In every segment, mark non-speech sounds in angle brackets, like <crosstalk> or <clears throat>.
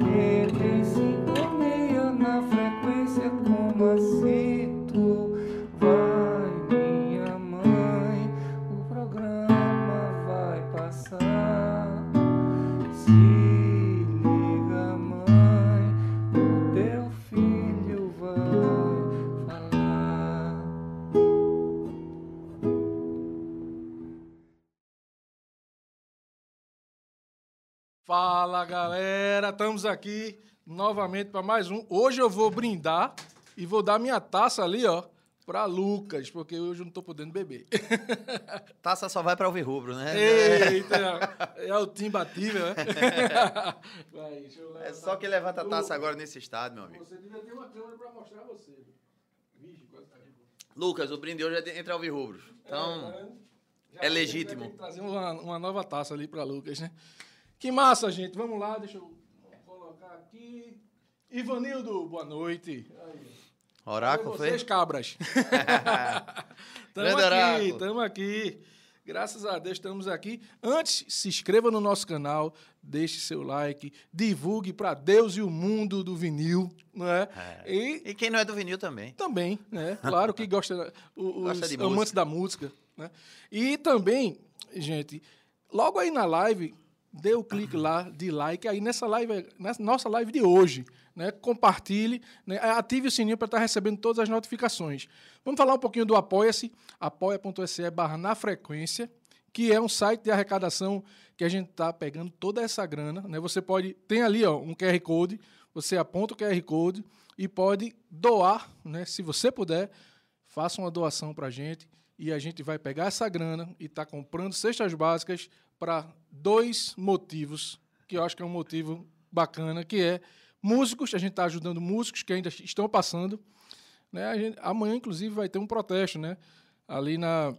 Entre Fala galera, estamos aqui novamente para mais um. Hoje eu vou brindar e vou dar minha taça ali, ó, para Lucas, porque hoje eu não tô podendo beber. <laughs> Taça só vai para ouvir rubro, né? Eita, é o time batível, né? <laughs> Vai, É só que levanta a taça agora nesse estado, meu amigo. Você devia ter uma câmera para mostrar você. Vixe, quase caiu. Lucas, o brinde hoje é entre alvir rubros. Então, tá é vai- legítimo. Trazer uma, uma nova taça ali para Lucas, né? Que massa, gente. Vamos lá, deixa eu colocar aqui. Ivanildo, boa noite. Oráculo vocês, fez? cabras. <laughs> Tamo aqui, tamo aqui. Graças a Deus estamos aqui. Antes, se inscreva no nosso canal, deixe seu like, divulgue para Deus e o mundo do vinil, não é? E E quem não é do vinil também. também, né? Claro que gosta, os Gosta amantes música. da música, né? E também, gente, logo aí na live, dê o clique lá de like aí nessa live, nessa nossa live de hoje, né? Compartilhe, né? ative o sininho para estar recebendo todas as notificações. Vamos falar um pouquinho do Apoia-se, apoia.se barra na frequência, que é um site de arrecadação que a gente está pegando toda essa grana, né? Você pode, tem ali, ó, um QR Code, você aponta o QR Code e pode doar, né? Se você puder, faça uma doação para a gente e a gente vai pegar essa grana e tá comprando cestas básicas para dois motivos, que eu acho que é um motivo bacana, que é músicos, a gente está ajudando músicos que ainda estão passando, né? Gente- amanhã, inclusive, vai ter um protesto, né? Ali na,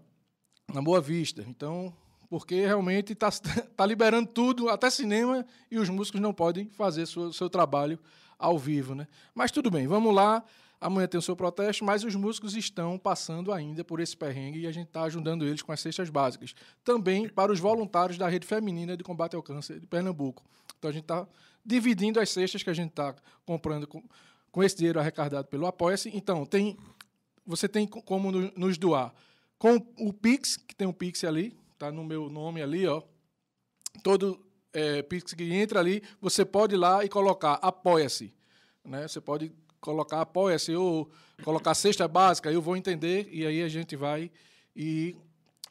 na Boa Vista. Então, porque realmente está <laughs> tá liberando tudo, até cinema, e os músicos não podem fazer seu, seu trabalho ao vivo, né? Mas tudo bem, vamos lá. Amanhã tem o seu protesto, mas os músicos estão passando ainda por esse perrengue e a gente está ajudando eles com as cestas básicas. Também para os voluntários da Rede Feminina de Combate ao Câncer de Pernambuco. Então a gente está dividindo as cestas que a gente está comprando com, com esse dinheiro arrecadado pelo Apoia-se. Então, tem, você tem co- como no- nos doar com o Pix, que tem um Pix ali, tá no meu nome ali, ó. Todo é, Pix que entra ali, você pode ir lá e colocar apoia-se, né? Você pode colocar apoia-se ou colocar cesta básica, eu vou entender e aí a gente vai e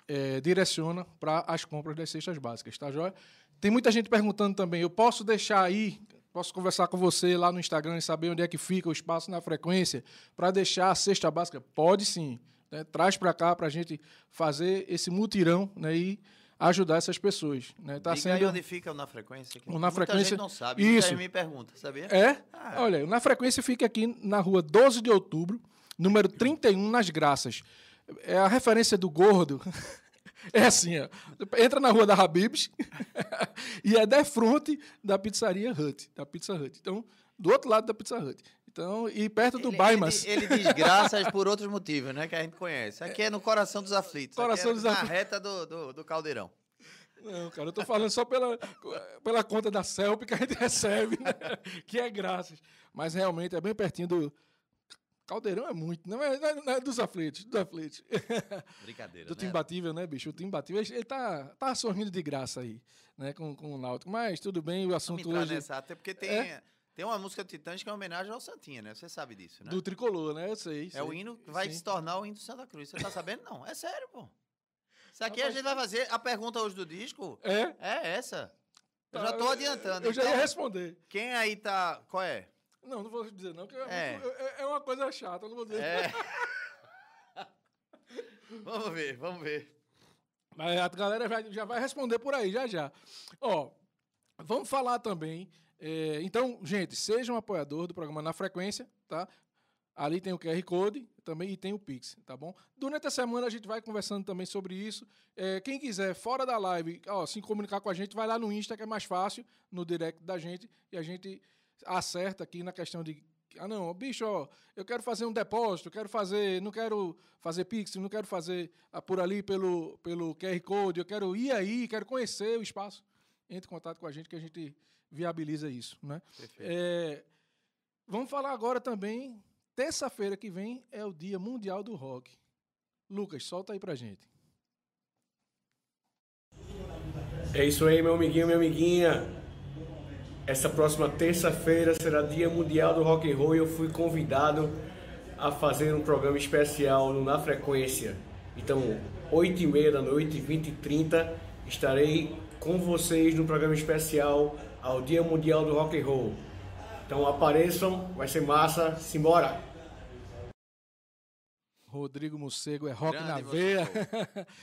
é, direciona para as compras das cestas básicas, tá joia? Tem muita gente perguntando também, eu posso deixar aí, posso conversar com você lá no Instagram e saber onde é que fica o espaço na frequência para deixar a cesta básica? Pode sim. né? Traz para cá para a gente fazer esse mutirão né? e ajudar essas pessoas. Né? Tá Diga aí sendo... onde fica o Na Frequência. que O Na Frequência- gente não sabe. Isso. Muita me pergunta, sabia? É? Ah. Olha, na frequência fica aqui na rua 12 de outubro, número 31, nas Graças. É a referência do gordo. <laughs> É assim, ó. Entra na rua da Habibs <laughs> e é de frente da pizzaria Hut, da Pizza Hut. Então, do outro lado da Pizza Hut. Então, e perto do Ele- Baimas. Ele, ele diz graças por outros motivos, né? Que a gente conhece. Aqui é no coração dos aflitos. Coração é dos na aflitos. reta do, do, do caldeirão. Não, cara, eu tô falando só pela, pela conta da CELP que a gente recebe, né? que é graças. Mas realmente é bem pertinho do. Caldeirão é muito, não é, não é- é dos aflitos, dos aflitos. Brincadeira, Do né? time batível, né, bicho? O time batível, ele tá, tá sorrindo de graça aí, né, com, com o Náutico. Mas tudo bem, o assunto hoje nessa, até porque tem, É? Tem uma música do Titãs que é uma homenagem ao Santinha, né? Você sabe disso, né? do tricolor, né? Eu sei. É o sei. hino que vai se tornar o hino do Santa Cruz. Você tá sabendo? Não. É sério, pô. Isso aqui a Rapaz, gente vai fazer. A pergunta hoje do disco É? é essa. Eu Tá, já tô adiantando. Eu já ia Então, responder. quem aí tá. Qual é? Não, não vou dizer não, porque é, É. é- é uma coisa chata, eu não vou dizer. É. <laughs> vamos ver, vamos ver. Mas a galera já vai responder por aí, já já. Ó, vamos falar também. É, então, gente, seja um apoiador do programa Na Frequência, tá? Ali tem o QR Code também e tem o Pix, tá bom? Durante a semana a gente vai conversando também sobre isso. É, quem quiser, fora da live, ó, se comunicar com a gente, vai lá no Insta, que é mais fácil, no direct da gente, e a gente acerta aqui na questão de. Ah, não, bicho, ó, eu quero fazer um depósito, quero fazer, não quero fazer Pix, não quero fazer ah, por ali pelo, pelo QR Code, eu quero ir aí, quero conhecer o espaço. entre em contato com a gente que a gente viabiliza isso, né? É, vamos falar agora também. Terça-feira que vem é o Dia Mundial do Rock. Lucas, solta aí pra gente. É isso aí, meu amiguinho, minha amiguinha. Essa próxima terça-feira será Dia Mundial do Rock and Roll e eu fui convidado a fazer um programa especial no Na Frequência. Então, 8 e meia da noite, 20 e 30, estarei com vocês no programa especial ao Dia Mundial do Rock and Roll. Então apareçam, vai ser massa, simbora! Rodrigo Mocego é rock Grande na veia.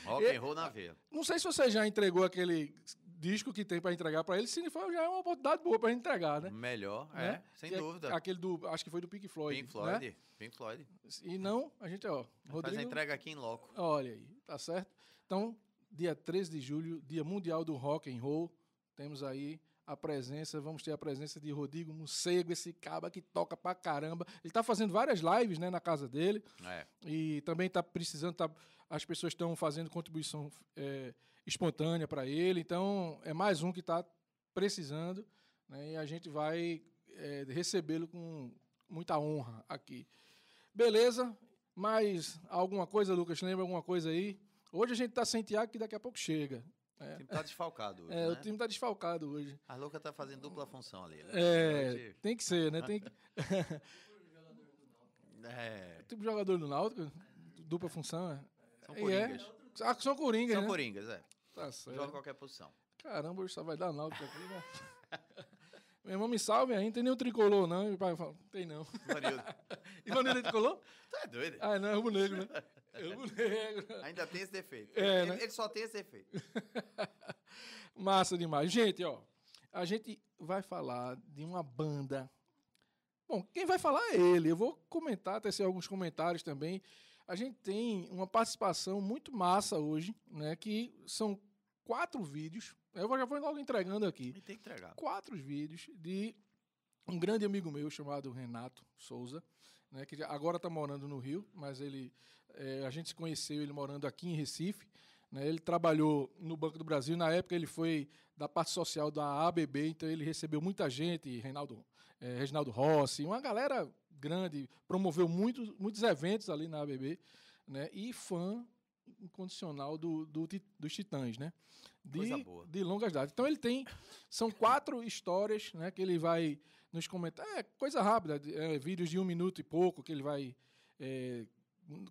Rock and roll na <laughs> veia. Não sei se você já entregou aquele disco que tem pra entregar pra ele. Se não for, já é uma oportunidade boa pra gente entregar, né? Melhor, Né? é, sem Que é dúvida. Aquele do, acho que foi do Pink Floyd. Pink Floyd, né? Pink Floyd. E não, a gente, ó, Faz a Rodrigo, entrega aqui em loco. olha aí, tá certo? Então, dia 13 de julho, dia mundial do rock and roll, temos aí a presença, vamos ter a presença de Rodrigo Mocego, esse caba que toca pra caramba. Ele tá fazendo várias lives, né, na casa dele. É. E também está precisando, tá, as pessoas estão fazendo contribuição é, espontânea para ele, então é mais um que está precisando, né, e a gente vai é, recebê-lo com muita honra aqui. Beleza? Mais alguma coisa, Lucas? Lembra alguma coisa aí? Hoje a gente está sem Tiago, que daqui a pouco chega. O time tá desfalcado hoje, É, O né? time está desfalcado hoje. A louca tá fazendo dupla função ali. né? É, Hoje- tem que ser, né? Tem que, <laughs> É, tipo jogador do Náutico, dupla função. É. São é. coringas. Ah, são coringas, São né? coringas, é. Tá certo. Joga qualquer posição. Caramba, hoje só vai dar náutico aqui, né? <laughs> Meu irmão, me salve aí, não tem nenhum tricolor, não. E o pai fala, tem não. Marildo, <laughs> Ivanildo é tricolor? tu é doido? Ah, não, é rubro negro, né? É rubro negro. Ainda tem esse defeito. É, ele, né? ele só tem esse defeito. <laughs> Massa demais. Gente, ó, a gente vai falar de uma banda. Bom, quem vai falar é ele. Eu vou comentar, tecer alguns comentários também. A gente tem uma participação muito massa hoje, né? Que são quatro vídeos. Eu já vou logo entregando aqui. Ele tem que entregar. quatro vídeos de um grande amigo meu chamado Renato Souza, né, que agora está morando no Rio, mas ele eh, a gente se conheceu ele morando aqui em Recife. né, ele trabalhou no Banco do Brasil. Na época ele foi da parte social da ABB, então ele recebeu muita gente, Reinaldo, eh, Reginaldo Rossi, uma galera grande, promoveu muitos, muitos eventos ali na ABB, né, e fã incondicional do, do dos Titãs, né? De, Coisa boa. de longas datas. Então ele tem são quatro histórias, né, que ele vai nos comentar. É coisa rápida, é, vídeos de um minuto e pouco que ele vai é,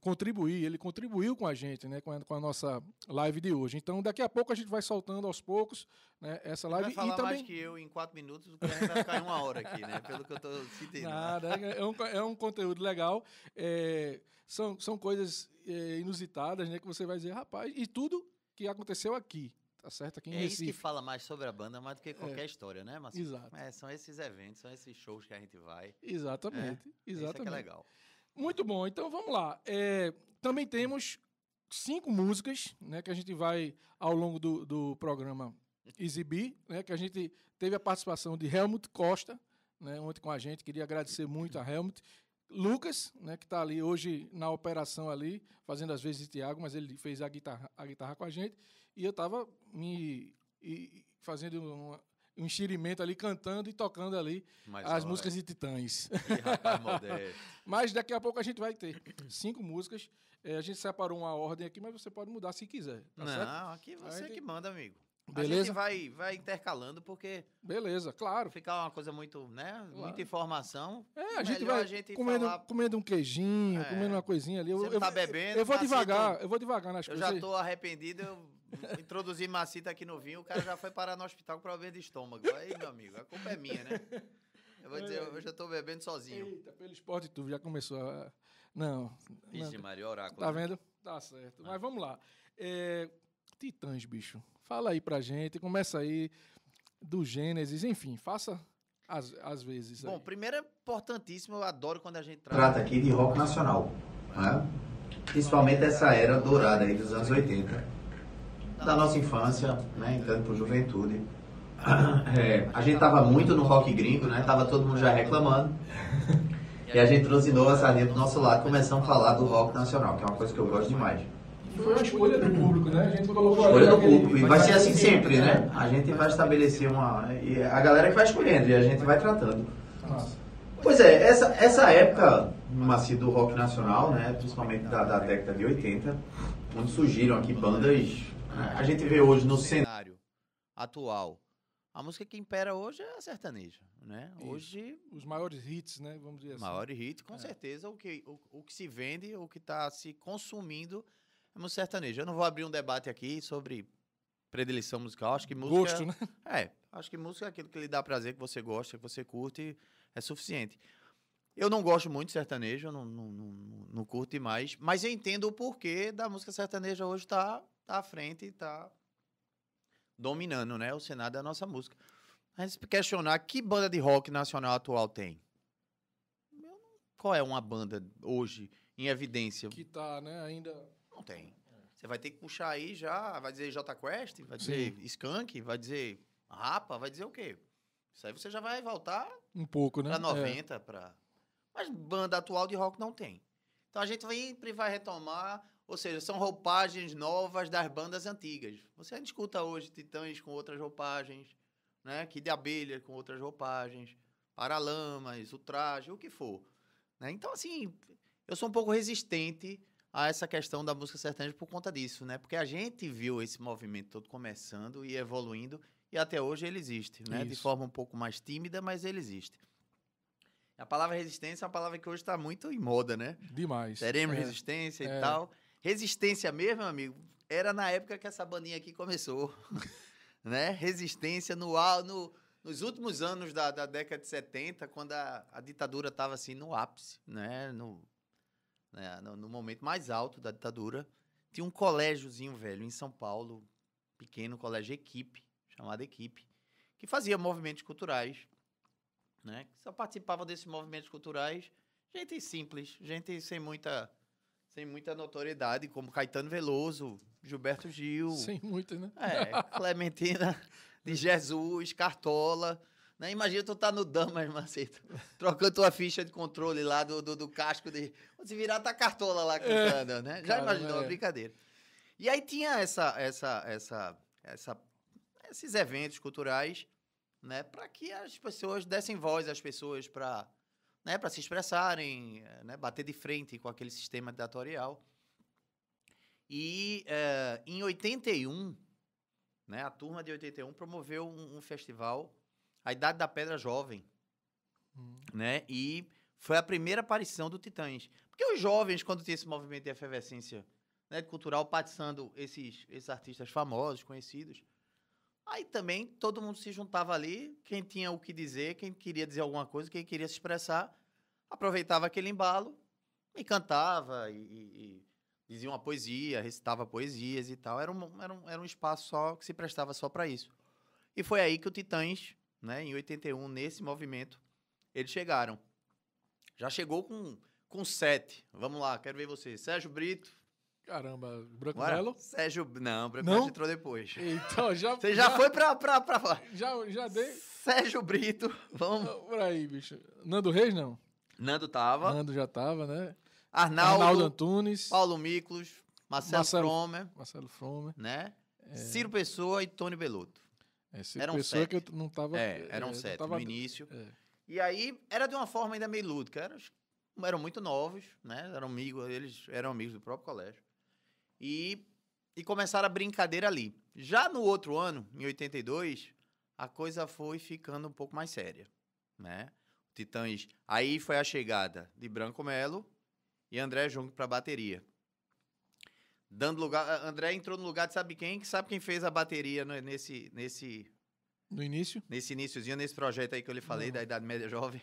contribuir. Ele contribuiu com a gente, né, com a, com a nossa live de hoje. Então daqui a pouco a gente vai soltando aos poucos, né, essa Ele live vai falar e também mais que eu em quatro minutos a gente vai ficar em uma hora aqui, né? Pelo que eu tô sentindo. Nada, é, é um, é um conteúdo legal. é, são, são coisas é, inusitadas, né? Que você vai dizer, rapaz, e tudo que aconteceu aqui, tá certo? Aqui em É isso que Recife. fala mais sobre a banda, mais do que qualquer história, né, Marcelo? Exato. É, são esses eventos, são esses shows que a gente vai. Exatamente, Isso é que é exatamente. legal. Muito bom, então vamos lá. É, também temos cinco músicas, né? Que a gente vai, ao longo do, do programa, exibir, né? Que a gente teve a participação de Helmut Costa, né, ontem com a gente. Queria agradecer muito a Helmut. Lucas, né, que está ali hoje na operação ali, fazendo as vezes de Tiago, mas ele fez a guitarra, a guitarra com a gente. E eu estava me e- fazendo um, um enxerimento ali, cantando e tocando ali Mas, as músicas de Titãs. <laughs> <laughs> Mas daqui a pouco a gente vai ter cinco músicas. É, a gente separou uma ordem aqui, mas você pode mudar se quiser. Tá certo? Não, aqui você que manda, amigo. A Beleza? gente vai, vai intercalando, porque Beleza, claro. ficar uma coisa muito, né? Claro. Muita informação. É, a gente vai a gente comendo, falar- comendo um queijinho, É. comendo uma coisinha ali. Eu, Você eu, tá vou- bebendo, eu vou Macito. devagar, eu vou devagar nas Eu coisas. já tô arrependido, eu introduzi Macita aqui no vinho, o cara já foi parar no hospital com problema de estômago. Aí, meu amigo, a culpa é minha, né? Eu vou dizer, eu já tô bebendo sozinho. Eita, pelo esporte tudo, já começou a... Não. Ixi, Maria, oráculo. Tá né? vendo? Tá certo. Mas vamos lá. É, Titãs, bicho. Fala aí pra gente. Começa aí do Gênesis. Enfim, faça as, as vezes. Bom, aí. primeiro é importantíssimo, eu adoro quando a gente trata trata. aqui de rock nacional, né? principalmente essa era dourada aí dos anos 80, da nossa infância, né? entrando por juventude. <coughs> É, a gente tava muito no rock gringo, né? Tava todo mundo já reclamando. E a gente novo a sardinha pro nosso lado, começamos a falar do rock nacional, que é uma coisa que eu gosto demais. Foi uma escolha do público, né? A gente colocou Escolha do público. E vai ser assim sempre, né? A gente vai estabelecer uma. e A galera que vai escolhendo e a gente vai tratando. Pois é, essa, essa época, Maci, do rock nacional, né? Principalmente da, da década de 80, onde surgiram aqui bandas. A gente vê hoje no cenário. atual. A música que impera hoje é a sertaneja, né? Isso. Hoje, Os maiores hits, né? Vamos dizer assim. maior hit, com É. certeza, o que, o, o que se vende, o que está se consumindo é música sertaneja. Eu não vou abrir um debate aqui sobre predileção musical, acho que música... Gosto, né? <laughs> É, acho que música é aquilo que lhe dá prazer, que você gosta, que você curte, é suficiente. Eu não gosto muito de sertanejo, eu não, não, não, não curto demais, mas eu entendo o porquê da música sertaneja hoje estar tá à frente e tá dominando, né, o cenário da nossa música. A gente se questionar que banda de rock nacional atual tem. Qual é uma banda hoje em evidência? Que tá, né? Ainda. Não tem. Você vai ter que puxar aí já, vai dizer J Quest, vai dizer Skunk, vai dizer Rapa, vai dizer o quê? Isso aí você já vai voltar Um pouco, né? pra É. 90, pra... Mas banda atual de rock não tem. Então a gente sempre vai retomar, ou seja, são roupagens novas das bandas antigas. Você ainda escuta hoje Titãs com outras roupagens, né? Kid de Abelha com outras roupagens, Paralamas, o traje, o que for. né? Então, assim, eu sou um pouco resistente a essa questão da música sertaneja por conta disso, né? Porque a gente viu esse movimento todo começando e evoluindo e até hoje ele existe, né? De Isso. forma um pouco mais tímida, mas ele existe. A palavra resistência é uma palavra que hoje está muito em moda, né? Demais. Teremos É. resistência É. e tal. Resistência mesmo, meu amigo, era na época que essa bandinha aqui começou. <laughs> né? Resistência no, no, nos últimos anos da, da década de 70, quando a, a ditadura estava assim no ápice, né? No, né? no, no momento mais alto da ditadura. Tinha um colégiozinho velho em São Paulo, pequeno colégio Equipe, chamado Equipe, que fazia movimentos culturais, né? Que só participava desses movimentos culturais gente simples, gente sem muita muita notoriedade, como Caetano Veloso, Gilberto Gil, Sem muitas, né? é, Clementina de Jesus, Cartola. Né? Imagina tu tá no Damas, Maceta, trocando tua ficha de controle lá do, do, do casco de. Se virar, tá Cartola lá cantando, né? Já Cara, imaginou? é. Brincadeira. E aí tinha essa, essa, essa, essa, esses eventos culturais, né? Para que as pessoas dessem voz às pessoas para né, para se expressarem, eh, né, bater de frente com aquele sistema ditatorial. E eh, em 81, né, a turma de 81 promoveu um, um festival, a Idade da Pedra Jovem, Hum. né? E foi a primeira aparição do Titãs. Porque os jovens, quando tinha esse movimento de efervescência né, cultural, patizando esses, esses artistas famosos, conhecidos, aí também todo mundo se juntava ali, quem tinha o que dizer, quem queria dizer alguma coisa, quem queria se expressar, aproveitava aquele embalo e cantava e, e- e dizia uma poesia, recitava poesias e tal. Era um, era um, era um espaço só que se prestava só para isso. E foi aí que o Titãs, né, em 81, nesse movimento, eles chegaram. Já chegou com, com sete. Vamos lá, quero ver você. Sérgio Brito. Caramba, Branco Bora? Melo. Sérgio. Não, Branco Não? Melo entrou depois. Então, já. <laughs> Você já foi pra, pra, pra lá. Já, já dei. Sérgio Brito. Vamos. Por aí, bicho. Nando Reis, não. Nando tava. Nando já tava, né? Arnaldo. Arnaldo Antunes. Paulo Miklos. Marcelo, Marcelo- Fromer. Marcelo Fromer. Né? Ciro Pessoa e Tony Belotto. É, se Eram pessoa sete. que eu não tava. É, eram eu sete tava- no início. é. E aí era de uma forma ainda meio lúdica. Eram, eram muito novos, né? Eram amigos, eles eram amigos do próprio colégio. E, e começaram a brincadeira ali. Já no outro ano, em 82, a coisa foi ficando um pouco mais séria, né? Titãs. Aí foi a chegada de Branco Melo e André Jung para bateria. Dando lugar, André entrou no lugar de sabe quem? Que sabe quem fez a bateria nesse nesse No início. nesse iníciozinho, nesse projeto aí que eu lhe falei Não. da Idade Média Jovem.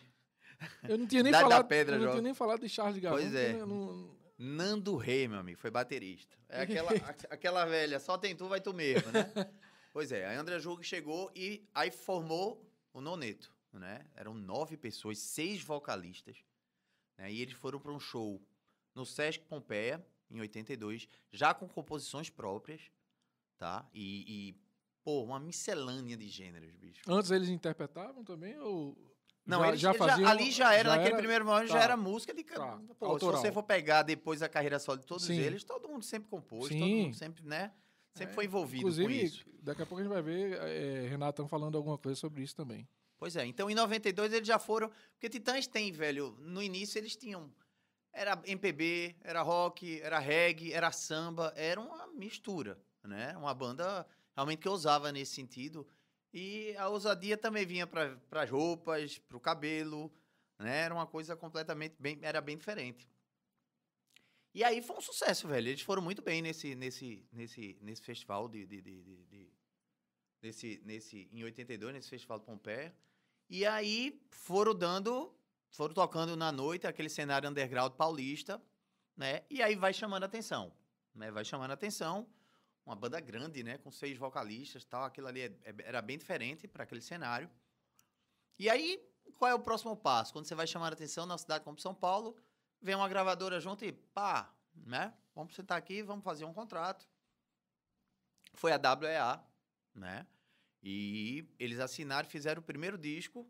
Eu não tinha nem <laughs> Idade da falado. Pedra, eu não jovem. tinha nem falado de Charles Gavão. Pois é. porque não- Nando Rei, meu amigo, foi baterista. É <laughs> aquela, a- aquela velha, só tem tu, vai tu mesmo, né? <laughs> pois é, aí André Júlio chegou e aí formou o Noneto, né? Eram nove pessoas, seis vocalistas, né? E eles foram para um show no Sesc Pompeia, em 82, já com composições próprias, tá? E, e, pô, uma miscelânea de gêneros, bicho. Antes eles interpretavam também ou Não, Já- eles, já eles faziam- ali já era, já naquele era- primeiro momento, já tá. era música de... Tá, Pô, autoral. se você for pegar depois a carreira só de todos Sim. eles, todo mundo sempre compôs, todo Sim. mundo sempre, né? Sempre É, foi envolvido com Inclusive, isso. daqui a pouco a gente vai ver é, Renatão falando alguma coisa sobre isso também. Pois é, então em 92 eles já foram. Porque Titãs tem, velho. No início eles tinham. Era MPB, era rock, era reggae, era samba, era uma mistura, né? Uma banda realmente que ousava nesse sentido. E a ousadia também vinha para as roupas, para o cabelo, né? Era uma coisa completamente bem. Era bem diferente. E aí foi um sucesso, velho. Eles foram muito bem nesse, nesse, nesse, nesse festival de, de, de, de- de- nesse, nesse, em 82, nesse festival de Pompeia. E aí foram dando, foram tocando na noite aquele cenário underground paulista, né? E aí vai chamando atenção, né? Vai chamando a atenção. Uma banda grande, né? Com seis vocalistas, tal. Aquilo ali é- é- era bem diferente para aquele cenário. E aí, qual é o próximo passo? Quando você vai chamar a atenção na cidade como São Paulo, vem uma gravadora junto e pá, né? Vamos sentar aqui, vamos fazer um contrato. Foi a WEA, né? E eles assinaram fizeram o primeiro disco.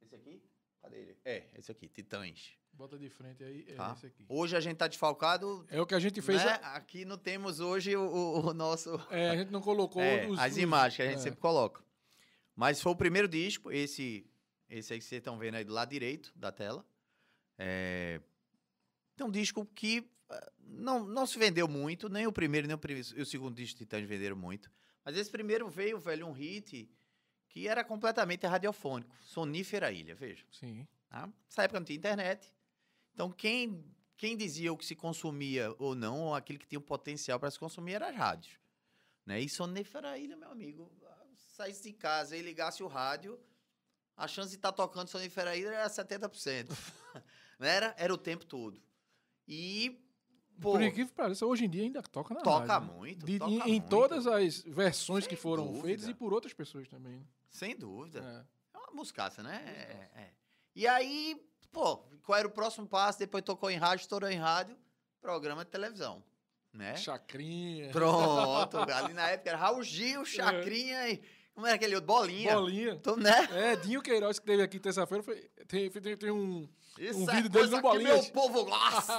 Esse aqui? Cadê ele? É, esse aqui, Titãs. Bota de frente aí, é Tá. esse aqui. Hoje a gente tá desfalcado. É o que a gente fez. né? Aqui não temos hoje o, o- nosso. <laughs> É, a gente não colocou É, os- as imagens que a gente é. sempre coloca. Mas foi o primeiro disco, esse, esse aí que vocês estão vendo aí do lado direito da tela. É, é um disco que ah, não, não se vendeu muito, nem o primeiro, nem o, pri- o segundo disco de Titãs venderam muito. Mas esse primeiro veio, velho, um hit que era completamente radiofônico. Sonífera Ilha, veja. Sim. Tá? Nessa época não tinha internet. Então, quem, quem dizia o que se consumia ou não, ou aquilo que tinha um potencial para se consumir, era as rádios. Né? E Sonífera Ilha, meu amigo, saísse de casa e ligasse o rádio, a chance de estar tocando Sonífera Ilha era 70%. <laughs> Não era? Era o tempo todo. E, pô, Por incrível que pareça, hoje em dia ainda toca na toca rádio, né? muito. De- toca em, em muito. todas as versões Sem que foram dúvida. feitas e por outras pessoas também. né? Sem dúvida. É. É uma muscaça, né? É, é. E aí, pô, qual era o próximo passo? Depois tocou em rádio, estourou em rádio, programa de televisão, né? Chacrinha. Pronto, ali na época era Raul Gil, Chacrinha e... Como era aquele outro? Bolinha. Bolinha. Então, né? É, Dinho Queiroz que teve aqui terça-feira. Foi, tem, tem, tem um. Isso Um é vídeo dele no que Bolinhas. meu povo gosta. <laughs>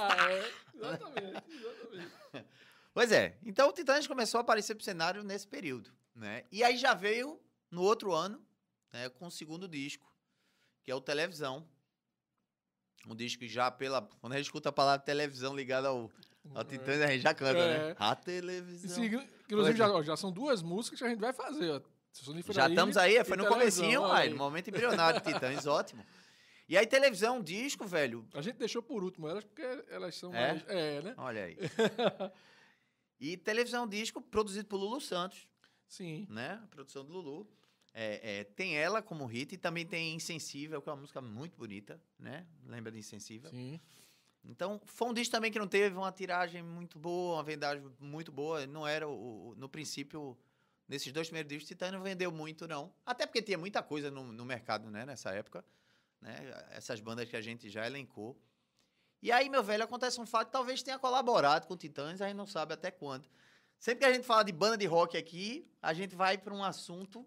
É. Exatamente, exatamente. Pois é. Então o Titãs começou a aparecer pro cenário nesse período, né? E aí já veio no outro ano, né, com o segundo disco, que é o Televisão. Um disco que já pela... Quando a gente escuta a palavra televisão ligada ao, ao Titãs, a gente já canta, É. né? A televisão. segui- Inclusive, já, ó, já são duas músicas que a gente vai fazer. Ó. Já Ilha estamos aí, foi no comecinho, aí, aí. no momento <laughs> embrionário de Titãs, ótimo. E aí televisão, disco, velho, A gente deixou por último elas porque elas são É? mais. É, né? olha aí. <laughs> e televisão, disco produzido por Lulu Santos, Sim. né? A produção do Lulu. É, é, tem ela como hit e também tem Insensível, que é uma música muito bonita, né? Lembra de Insensível? Sim. Então, foi um disco também que não teve uma tiragem muito boa, uma vendagem muito boa. Não era, o, o- no princípio, nesses dois primeiros discos, Titã não vendeu muito, não. Até porque tinha muita coisa no, no mercado, né? Nessa época, né? Essas bandas que a gente já elencou. E aí, meu velho, acontece um fato que talvez tenha colaborado com Titãs, a gente não sabe até quando. Sempre que a gente fala de banda de rock aqui, a gente vai para um assunto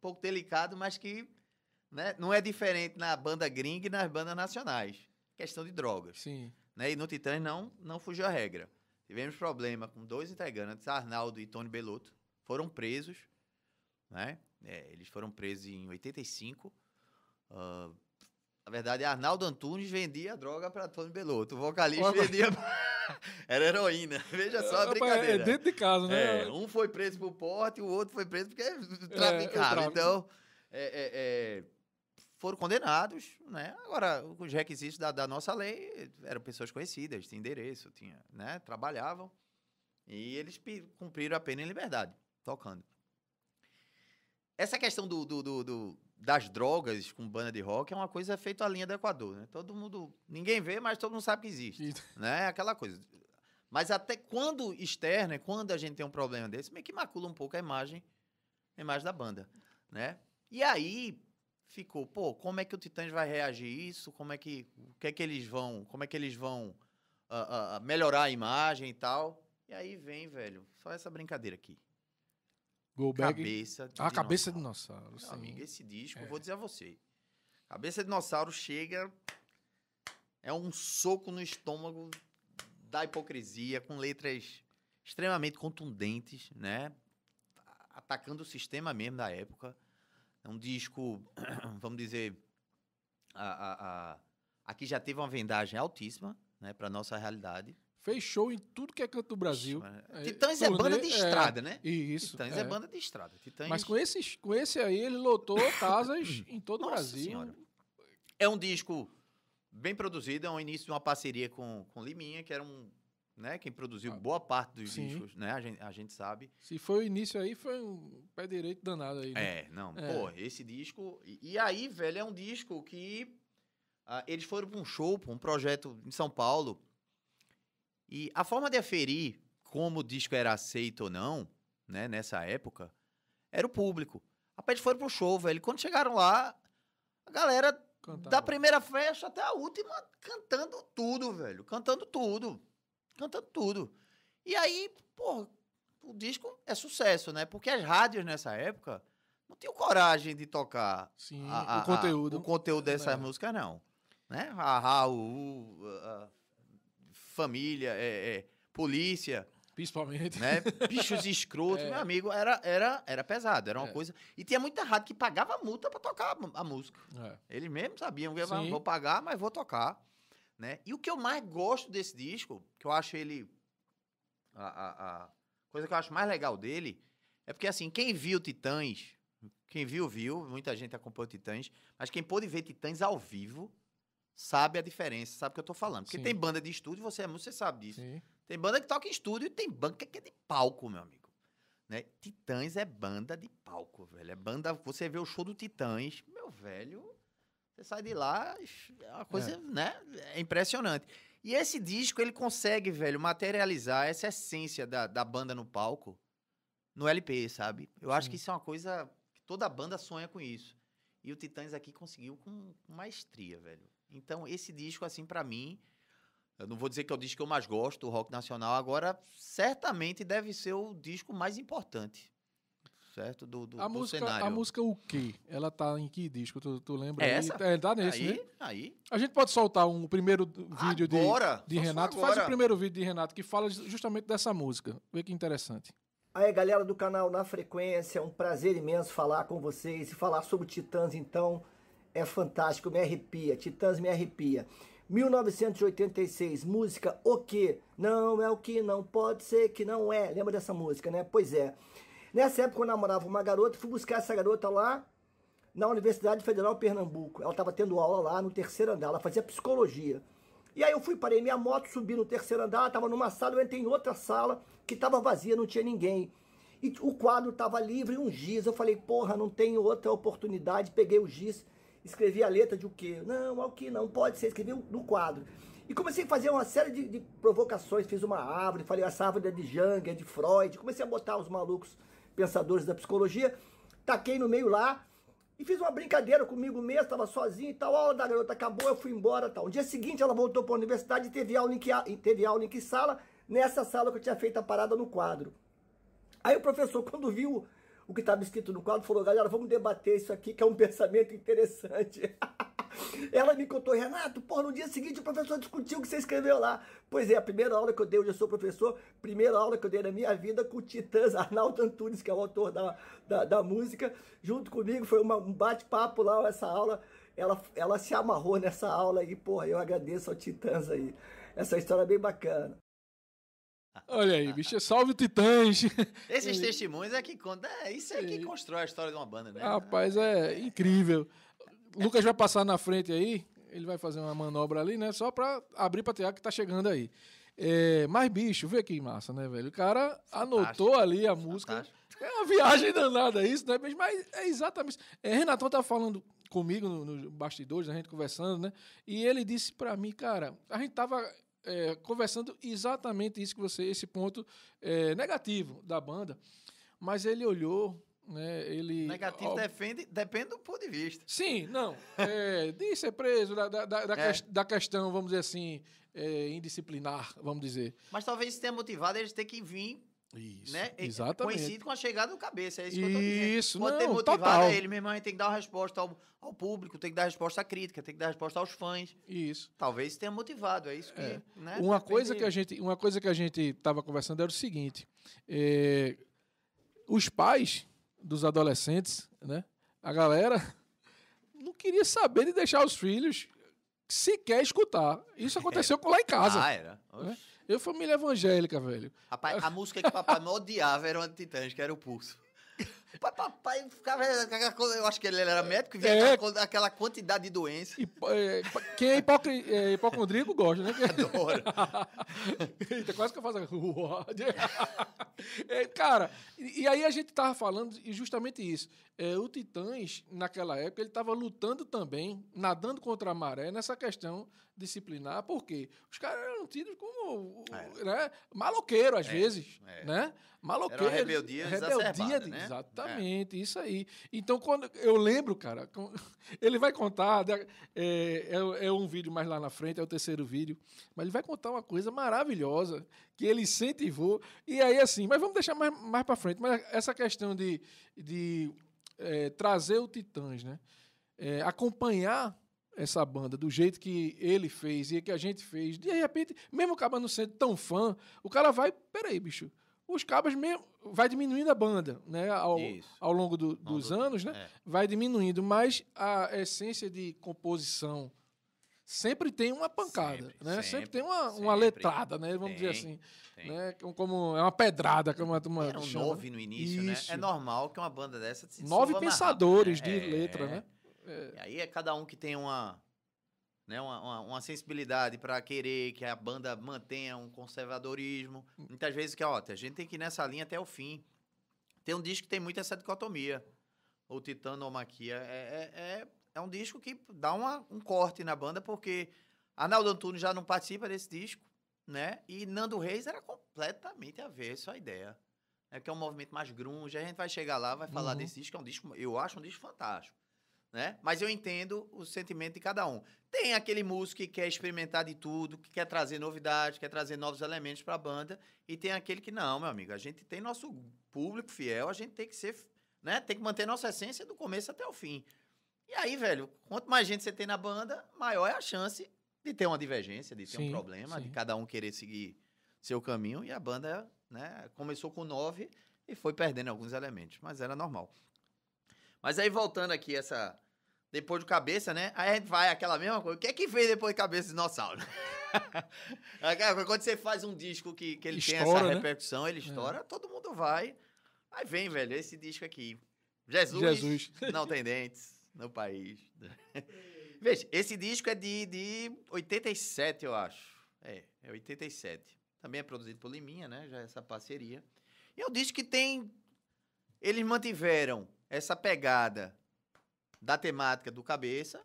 pouco delicado, mas que né, não é diferente na banda gringa e nas bandas nacionais. Questão de drogas. Sim. Né? E no Titãs não, não fugiu a regra. Tivemos problema com dois integrantes, Arnaldo e Tony Belotto, foram presos. Né? É, eles foram presos em 85. Ah, na verdade, Arnaldo Antunes vendia droga para Tony Belotto. O vocalista vendia. <laughs> Era heroína. Veja só a Rapaz, brincadeira. É dentro de casa, né? É, um foi preso por porte, o outro foi preso porque traficava. tráfico. então, é, é, é, foram condenados, né? Agora, os requisitos da, da nossa lei eram pessoas conhecidas, tinham endereço, tinha, né? Trabalhavam. E eles cumpriram a pena em liberdade, tocando. Essa questão do, do- do- do- das drogas com banda de rock é uma coisa feita à linha do Equador, né? Todo mundo... Ninguém vê, mas todo mundo sabe que existe E- né? Aquela coisa. Mas até quando externo, é quando a gente tem um problema desse, meio que macula um pouco a imagem, a imagem da banda, né? E aí ficou, pô, como é que o Titãs vai reagir a isso? Como é que, o que é que eles vão, como é que eles vão ah, ah, melhorar a imagem e tal? E aí vem, velho, só essa brincadeira aqui. Go Back. Cabeça de Ah, Cabeça de Dinossauro. Dinossauro. Meu sim. amigo, esse disco, É. eu vou dizer a você. Cabeça de Dinossauro chega. É um soco no estômago da hipocrisia, com letras extremamente contundentes, né? Atacando o sistema mesmo da época. É um disco, <clears throat> vamos dizer. A, a, a- aqui já teve uma vendagem altíssima, né, para nossa realidade. Fez show em tudo que é canto do Brasil. É, Titãs é turnê, banda de é, estrada, né? Isso. Titãs é. banda de estrada. Titãs... Mas com esse, com esse aí, ele lotou <coughs> casas em todo o Nossa Brasil. Senhora. É um disco bem produzido, é um início de uma parceria com, com Liminha, que era um. Né, quem produziu boa parte dos Ah, Sim. discos, né? A gente, a gente sabe. Se foi o início aí, foi um pé direito danado aí. né? É, não, É. pô, esse disco. E, e aí, velho, é um disco que. ah, eles foram para um show, pra um projeto em São Paulo. E a forma de aferir como o disco era aceito ou não, né, nessa época, era o público. Rapaz, eles foram pro show, velho. Quando chegaram lá, a galera Cantava. da primeira festa até a última, cantando tudo, velho. Cantando tudo. Cantando tudo. E aí, pô, o disco é sucesso, né? Porque as rádios nessa época não tinham coragem de tocar Sim, a- a- o conteúdo. a- o conteúdo dessas É. músicas, não. Né? A a- a família, é, é, polícia, Principalmente. né? Bichos <laughs> escrotos, É. meu amigo, era, era, era pesado, era uma É. coisa. E tinha muita rádio que pagava multa pra tocar a, a música. É. Eles mesmos sabiam que Sim. vou pagar, mas vou tocar. Né? E o que eu mais gosto desse disco, que eu acho ele. A, a- a coisa que eu acho mais legal dele, é porque assim, quem viu Titãs, quem viu, viu, muita gente acompanhou Titãs, mas quem pôde ver Titãs ao vivo sabe a diferença, sabe o que eu tô falando. Porque Sim. tem banda de estúdio, você é músico, você sabe disso. Sim. Tem banda que toca em estúdio e tem banda que é de palco, meu amigo. Né? Titãs é banda de palco, velho. É banda. Você vê o show do Titãs, meu velho. Você sai de lá, é uma coisa, né? É impressionante. E esse disco, ele consegue, velho, materializar essa essência da, da banda no palco no LP, sabe? Eu acho Sim. que isso é uma coisa que toda banda sonha com isso. E o Titãs aqui conseguiu com maestria, velho. Então, esse disco, assim, pra mim, eu não vou dizer que é o disco que eu mais gosto do rock nacional, agora certamente deve ser o disco mais importante, certo? Do, do, A do música, cenário. a música O Quê? Ela tá em que disco? Tu, tu lembra? É essa? É, tá nesse, aí, né? aí. A gente pode soltar um primeiro vídeo de, agora, de for Renato. agora. Faz o primeiro vídeo de Renato que fala justamente dessa música. Vê que interessante. Aí, galera do canal Na Frequência, é um prazer imenso falar com vocês e falar sobre Titãs, então, é fantástico, me arrepia. Titãs me arrepia. 1986, música O Que? Não é o que não pode ser que não é. Lembra dessa música, né? Pois é. Nessa época eu namorava uma garota, fui buscar essa garota lá na Universidade Federal Pernambuco. Ela estava tendo aula lá no terceiro andar, ela fazia psicologia. E aí eu fui, parei minha moto, subi no terceiro andar, estava numa sala, eu entrei em outra sala que estava vazia, não tinha ninguém. E o quadro estava livre, um giz. Eu falei, porra, não tem outra oportunidade. Peguei o giz, escrevi a letra de o quê? Não, o que não pode ser, escrevi no quadro. E comecei a fazer uma série de, de provocações. Fiz uma árvore, falei, essa árvore é de Jung, é de Freud. Comecei a botar os malucos pensadores da psicologia. Taquei no meio lá, e fiz uma brincadeira comigo mesmo, estava sozinho e tal. A aula da garota acabou, eu fui embora tal. No dia seguinte, ela voltou para a universidade e teve aula, em que, teve aula em que sala? Nessa sala que eu tinha feito a parada no quadro. Aí o professor, quando viu o que estava escrito no quadro, falou: galera, vamos debater isso aqui, que é um pensamento interessante. <laughs> Ela me contou, Renato, pô, no dia seguinte o professor discutiu o que você escreveu lá. Pois é, a primeira aula que eu dei, hoje eu sou professor, primeira aula que eu dei na minha vida com o Titãs, <laughs> Arnaldo Antunes, que é o autor da, da, da música, junto comigo, foi uma, um bate-papo lá, essa aula, ela, ela se amarrou nessa aula e, porra, eu agradeço ao Titãs aí. Essa história é bem bacana. Olha aí, bicho. Salve o Titãs. <laughs> Esses testemunhos é que conta. É, isso é que constrói a história de uma banda, né? Rapaz, é incrível. Lucas vai passar na frente aí. Ele vai fazer uma manobra ali, né? Só pra abrir pra Tiago que tá chegando aí. É, mas, bicho, vê que massa, né, velho? O cara anotou ali a música. Fantástico. É uma viagem danada isso, né? Mas é exatamente isso. É, Renatão tá falando comigo nos no bastidores, a gente conversando, né? E ele disse pra mim, cara, a gente tava é, conversando exatamente isso que você, esse ponto é, negativo da banda. Mas ele olhou, né? Ele. Negativo ó, defende, depende do ponto de vista. Sim, não. É, de ser preso, da, da, da, É. da questão, vamos dizer assim, é, indisciplinar, vamos dizer. Mas talvez isso tenha motivado eles ter que vir Isso, né? Exatamente. Coincide com a chegada do cabeça. É isso que eu tô dizendo. Isso, Pode ter não, motivado total. ele, meu irmão, gente tem que dar uma resposta ao, ao público, tem que dar resposta à crítica, tem que dar resposta aos fãs. Isso. Talvez tenha motivado, é isso que. É. Né? Uma coisa que a gente, uma coisa que a gente estava conversando era o seguinte: é, os pais dos adolescentes, né? A galera <laughs> não queria saber de deixar os filhos sequer escutar. Isso aconteceu com lá em casa. Ah, era. Né? Eu família evangélica, velho. Rapaz, a música que papai mais odiava era uma de Titãs, que era o Pulso. Pai, papai ficava. Eu acho que ele era médico e via É. aquela, quantidade de doença. É, quem é, hipocri, é hipocondríaco gosta, né? <laughs> Adoro. <laughs> Eita, quase que eu faço. <laughs> É, cara, e, e aí a gente tava falando e justamente isso. É, o Titãs, naquela época, ele estava lutando também, nadando contra a maré, nessa questão disciplinar, porque os caras eram tidos como né, maloqueiro, às vezes. é. Né? Maloqueiro. Era uma rebeldia exacerbada, né? Exatamente, isso aí. Então, quando eu lembro, cara, <laughs> ele vai contar, é, é, é um vídeo mais lá na frente, é o terceiro vídeo, mas ele vai contar uma coisa maravilhosa que ele incentivou. E aí, assim, mas vamos deixar mais, mais para frente. Mas essa questão de, de é, trazer o Titãs, né? É, acompanhar essa banda do jeito que ele fez e que a gente fez, de repente, mesmo o cara não sendo tão fã, o cara vai, peraí, bicho, os cabas mesmo vai diminuindo a banda, né, ao, Isso. ao longo do- dos longo- anos, né, é. vai diminuindo, mas a essência de composição sempre tem uma pancada, Sempre, né, sempre, sempre, tem uma, uma sempre. letrada, né, vamos dizer Tem, assim, tem. né, como é uma pedrada, como a turma Era um chama. nove no início, Isso. né? É normal que uma banda dessa se Nove pensadores rápido, de né? letra, É. E aí é cada um que tem uma, né, uma, uma, uma sensibilidade para querer que a banda mantenha um conservadorismo. Muitas vezes que, ó, a gente tem que ir nessa linha até o fim. Tem um disco que tem muito essa dicotomia. O Titanomaquia é, é, é, é um disco que dá uma, um corte na banda, porque Arnaldo Antunes já não participa desse disco, né? E Nando Reis era completamente avesso à ideia. É que é um movimento mais grunge, a gente vai chegar lá, vai falar Uhum. desse disco, é um disco, eu acho um disco fantástico, né? Mas eu entendo o sentimento de cada um. Tem aquele músico que quer experimentar de tudo, que quer trazer novidades, quer trazer novos elementos para a banda, e tem aquele que não, meu amigo, a gente tem nosso público fiel, a gente tem que ser, né? Tem que manter nossa essência do começo até o fim. E aí, velho, quanto mais gente você tem na banda, maior é a chance de ter uma divergência, de ter Sim, um problema, de sim. cada um querer seguir seu caminho, e a banda, né, começou com nove e foi perdendo alguns elementos, mas era normal. Mas aí, voltando aqui, essa. Depois do cabeça, né? Aí a gente vai aquela mesma coisa. O que é que veio depois de cabeça de dinossauro? <laughs> Aquela- Quando você faz um disco que, que ele tem Estoura, essa né? repercussão, ele estoura, todo mundo vai. Aí vem, velho, esse disco aqui. Jesus, Jesus. <laughs> não tem dentes no país. <laughs> Veja, esse disco é de, de 87, eu acho. É, é 87. Também é produzido por Liminha, né? Já é essa parceria. E é um disco que tem. Eles mantiveram essa pegada da temática do cabeça.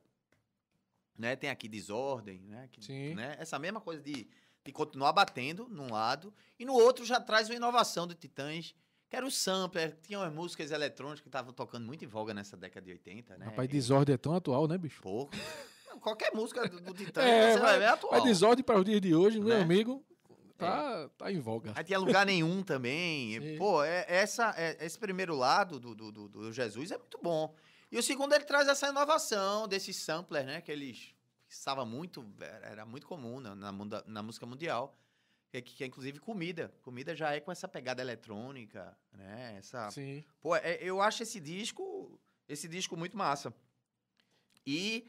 Né? Tem aqui desordem, né? Que- Sim. né? Essa mesma coisa de, de continuar batendo num lado. E no outro já traz uma inovação do Titãs, que era o sampler. Tinha umas músicas eletrônicas que estavam tocando muito em voga nessa década de 80, né? Rapaz, desordem é tão atual, né, bicho? Pouco. Qualquer música do, do <laughs> Titãs É, você vai ver é atual. Mas desordem para os dias de hoje, meu Né? amigo, tá, tá em voga. Aí tinha lugar nenhum também. <laughs> Sim. Pô, é, essa, é- esse primeiro lado do, do, do- do Jesus é muito bom. E o segundo, ele traz essa inovação desses samplers, né? Que eles estava muito, era era muito comum na, na, na música mundial. Que, é- que é inclusive comida. Comida já é com essa pegada eletrônica, né? Essa, Sim. Pô, é- eu acho esse disco, esse disco muito massa. E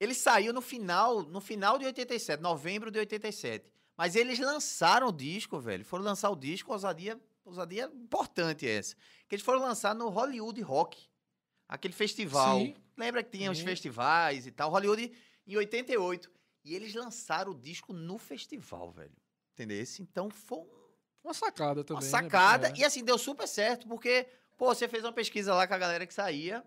ele saiu no final, no final de 87, novembro de 87. Mas eles lançaram o disco, velho. Foram lançar o disco, ousadia, ousadia importante essa. Que eles foram lançar no Hollywood Rock. Aquele festival. Sim. Lembra que tinha os Sim. festivais e tal? Hollywood em 88. E eles lançaram o disco no festival, velho. Entendeu? Então foi um Uma sacada também. uma né? sacada. É. E assim, deu super certo, porque, pô, você fez uma pesquisa lá com a galera que saía.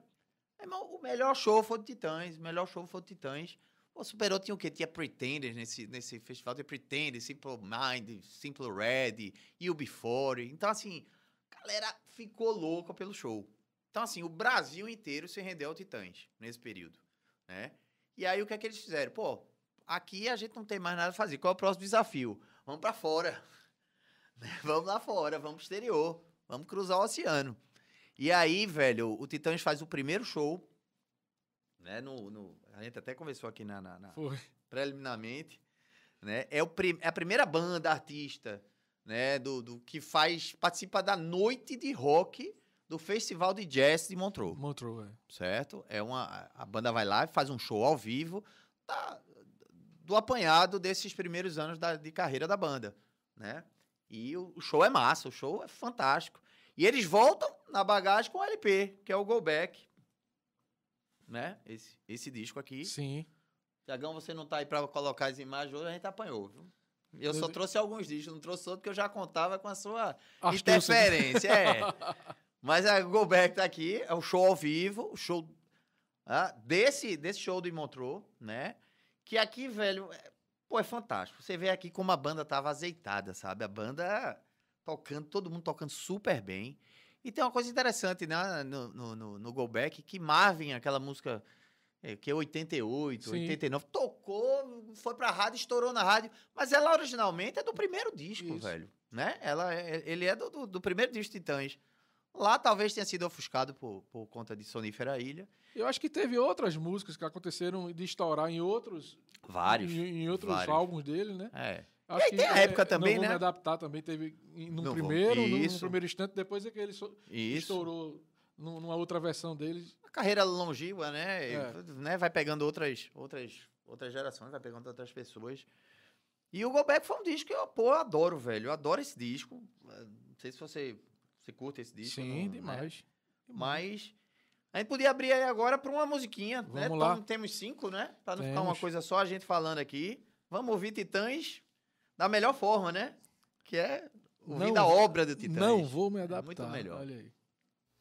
Irmão, o melhor show foi do Titãs. O melhor show foi do Titãs. Pô, superou, tinha o quê? Tinha Pretenders nesse, nesse festival. Tinha Pretenders, Simple Mind, Simple Red, You Before. Então, assim, a galera ficou louca pelo show. Então, assim, o Brasil inteiro se rendeu ao Titãs nesse período, né? E aí, o que é que eles fizeram? Pô, aqui a gente não tem mais nada a fazer. Qual é o próximo desafio? Vamos pra fora. <laughs> vamos lá fora, vamos pro exterior, vamos cruzar o oceano. E aí, velho, o Titãs faz o primeiro show, né? No, no- a gente até conversou aqui na, na- na- preliminarmente, né? É, o prim- é a primeira banda artista, né? Do, do que faz participa da noite de rock do Festival de Jazz de Montreux Montreux, é. certo? É uma a- banda vai lá e faz um show ao vivo da- do apanhado desses primeiros anos da- de carreira da banda, né? E o, o show é massa, o show é fantástico. E eles voltam na bagagem com o LP, que é o Go Back, né? Esse, esse disco aqui. Sim. Tiagão, você não tá aí pra colocar as imagens hoje, a gente apanhou, viu? Eu só trouxe alguns discos, não trouxe outro porque eu já contava com a sua Astúcia. interferência, é. <laughs> Mas a Go Back tá aqui, é o show ao vivo, o show ah, desse, desse show do Montreux, né? Que aqui, velho, é, pô, é fantástico. Você vê aqui como a banda tava azeitada, sabe? A banda tocando, todo mundo tocando super bem. E tem uma coisa interessante, né, no, no, no, no Go Back, que Marvin, aquela música é, que é 88, Sim. 89, tocou, foi pra rádio, estourou na rádio, mas ela originalmente é do primeiro disco, Isso. velho, né? Ela é- ele é do, do, do primeiro disco Titãs. Lá talvez tenha sido ofuscado por, por conta de Sonífera Ilha. Eu acho que teve outras músicas que aconteceram de estourar em outros, Vários. em, em outros vários. álbuns dele, né? É. Acho aí tem a época também, não né? Me adaptar também teve no Não primeiro, no, primeiro instante, depois é que ele so- estourou num- numa outra versão dele. A carreira longínqua, né? É. né? Vai pegando outras, outras, outras gerações, vai pegando outras pessoas. E o Go Back foi um disco que eu, pô, eu adoro, velho. Eu adoro esse disco. Eh, Não sei se você, você curte esse disco. Sim, não, né? demais. Mas a gente podia abrir aí agora para uma musiquinha, né? Vamos lá. Então, temos cinco, né? Para não ficar uma Temos. coisa só a gente falando aqui. Vamos ouvir Titãs da melhor forma, né? Que é ouvir Não- da obra do Titãs. Não vou me É adaptar. muito melhor. Olha aí.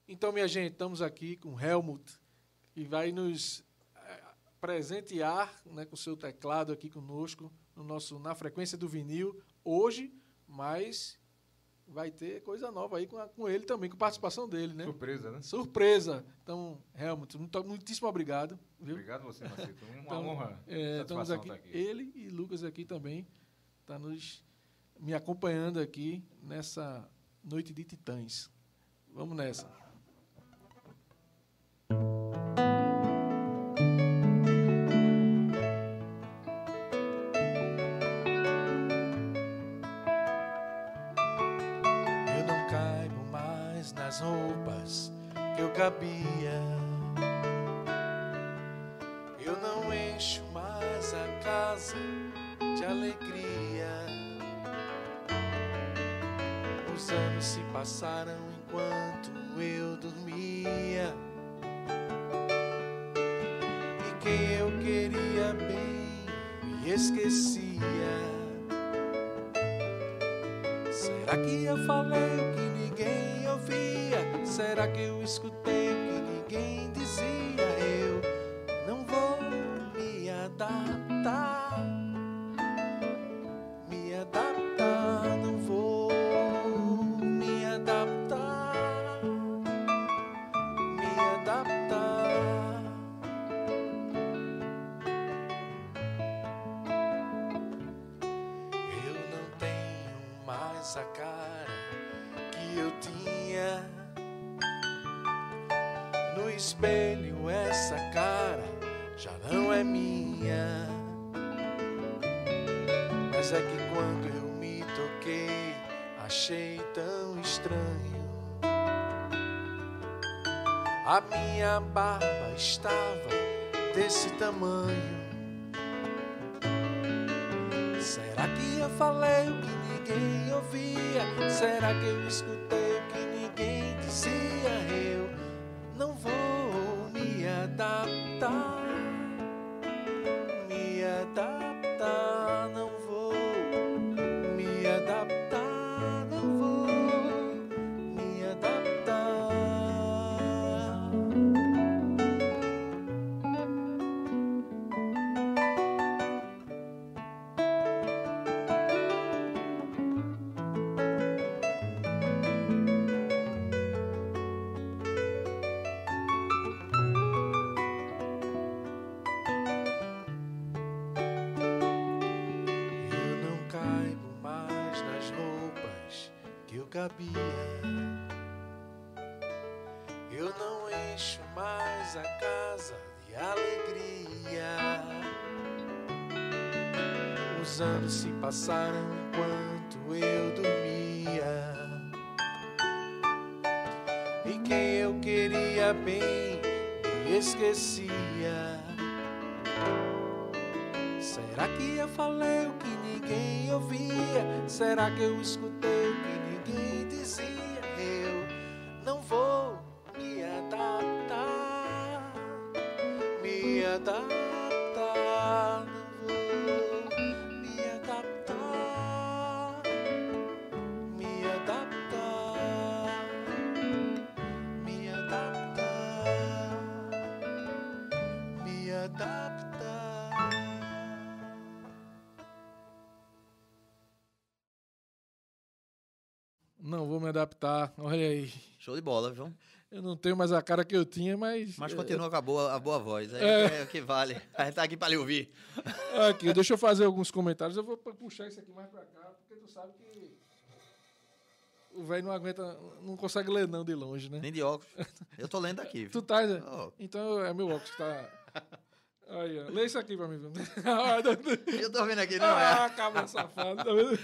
Então, minha gente, estamos aqui com Helmut, que vai nos eh, presentear né, com seu teclado aqui conosco, no nosso Na Frequência do Vinil, hoje, mas vai ter coisa nova aí com, a- com ele também, com participação dele, né? Surpresa, né? Surpresa! Então, Helmut, muito, muitíssimo obrigado. Viu? Obrigado você, Macito. Uma Então, honra. É, estamos satisfação aqui. aqui. Ele e Lucas aqui também tá nos me acompanhando aqui nessa noite de titãs. Vamos nessa. Eu não caibo mais nas roupas que eu cabia. Quem eu queria bem me esquecia. Espelho, essa cara já não é minha. Mas é que quando eu me toquei, achei tão estranho. A minha barba estava desse tamanho. Será que eu falei o que ninguém ouvia? Será que eu escutei cabia. Eu não encho mais a casa de alegria. Os anos se passaram enquanto eu dormia. E quem eu queria bem me esquecia. Será que eu falei o que ninguém ouvia? Será que eu escutei Não vou me adaptar. Olha aí. Show de bola, viu? Eu não tenho mais a cara que eu tinha, mas. Mas é, continua com a boa, a boa voz. É, É. é o que vale. A gente tá aqui pra lhe ouvir. Aqui, deixa eu fazer alguns comentários. Eu vou pu- puxar isso aqui mais pra cá, porque tu sabe que. O velho não aguenta, não consegue ler não de longe, né? Nem de óculos. Eu tô lendo aqui. <laughs> Tu viu? tá. né? Oh, Então é meu óculos que tá. Aí, ó. Lê isso aqui pra mim. <laughs> eu tô vendo aqui, não é? ah, cabra safado. Tá vendo?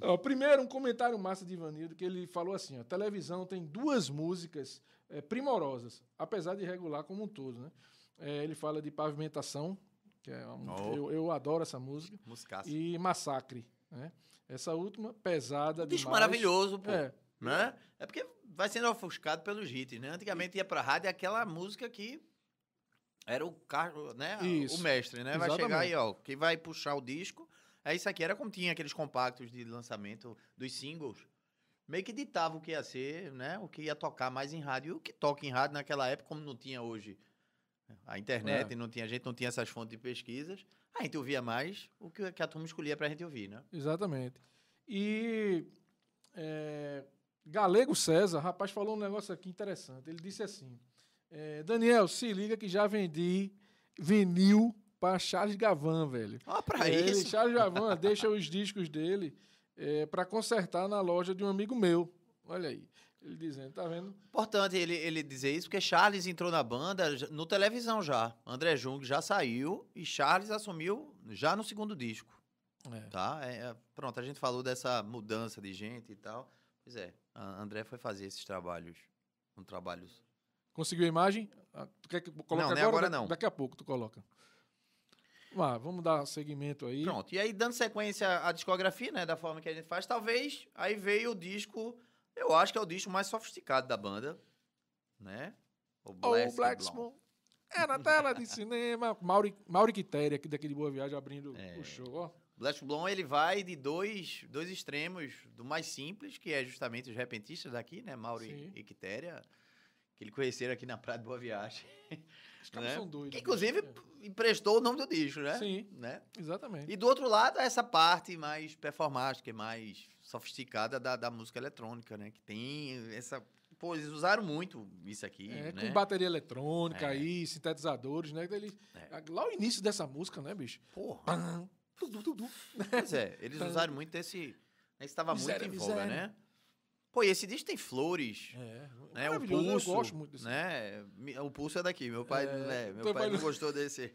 Ó, primeiro, um comentário massa de Ivanildo, que ele falou assim: ó, televisão tem duas músicas eh, primorosas, apesar de regular como um todo, né? Eh, ele fala de pavimentação, que é uma- Oh. eu, eu adoro essa música, Muscaça. e massacre, né? Essa última, pesada Disco demais. maravilhoso, pô. É, Né? É porque vai sendo ofuscado pelos hits, né? Antigamente ia pra rádio e aquela música que era o carro, né? Isso. O mestre, né? Vai chegar aí, ó. Quem vai puxar o disco. É isso aqui. Era como tinha aqueles compactos de lançamento dos singles. Meio que ditava o que ia ser, né? O que ia tocar mais em rádio. E o que toca em rádio naquela época, como não tinha hoje a internet, É. não tinha, a gente não tinha essas fontes de pesquisas, a gente ouvia mais o que, que a turma escolhia pra gente ouvir, né? Exatamente. E é, Galego César, rapaz, falou um negócio aqui interessante. Ele disse assim: é, Daniel, se liga que já vendi vinil para Charles Gavan, velho. É, ele, isso. Charles Gavan deixa os discos dele para consertar na loja de um amigo meu. Olha aí. Ele dizendo, tá vendo? Importante ele, ele dizer isso, porque Charles entrou na banda no televisão já. André Jung já saiu e Charles assumiu já no segundo disco, É. tá? É, é, pronto, a gente falou dessa mudança de gente e tal. Pois é, André foi fazer esses trabalhos, um trabalhos... Conseguiu a imagem? Ah, Tu quer que coloque Não, agora? nem agora não. Daqui a pouco tu coloca. Vá, vamos dar seguimento aí. Pronto, e aí dando sequência à discografia, né, da forma que a gente faz, talvez aí veio o disco, eu acho que é o disco mais sofisticado da banda, né? O Black. Swan. É na tela de cinema. <laughs> Mauri, Mauri Quitéria, aqui daquele Boa Viagem, abrindo É. o show, ó. Black ele vai de dois, dois extremos, do mais simples, que é justamente os repentistas daqui, né, Mauro Sim. e Quitéria, que ele conheceram aqui na Praia de Boa Viagem. Os caras né? são doidos. Que inclusive É, emprestou o nome do disco, né? Sim. Né? exatamente. E do outro lado, essa parte mais performática, e mais sofisticada da, da música eletrônica, né? Que tem essa... Pô, eles usaram muito isso aqui, É, né? com bateria eletrônica É. aí, sintetizadores, né? Ele, É. Lá o início dessa música, né, bicho? Porra, pois é. Eles usaram muito esse... Né? Estava muito Miséria, em voga, né? Pô, e esse disco tem flores, É, né? O pulso, eu gosto muito desse. né? O pulso é daqui, meu pai, É, né? meu pai não gostou desse,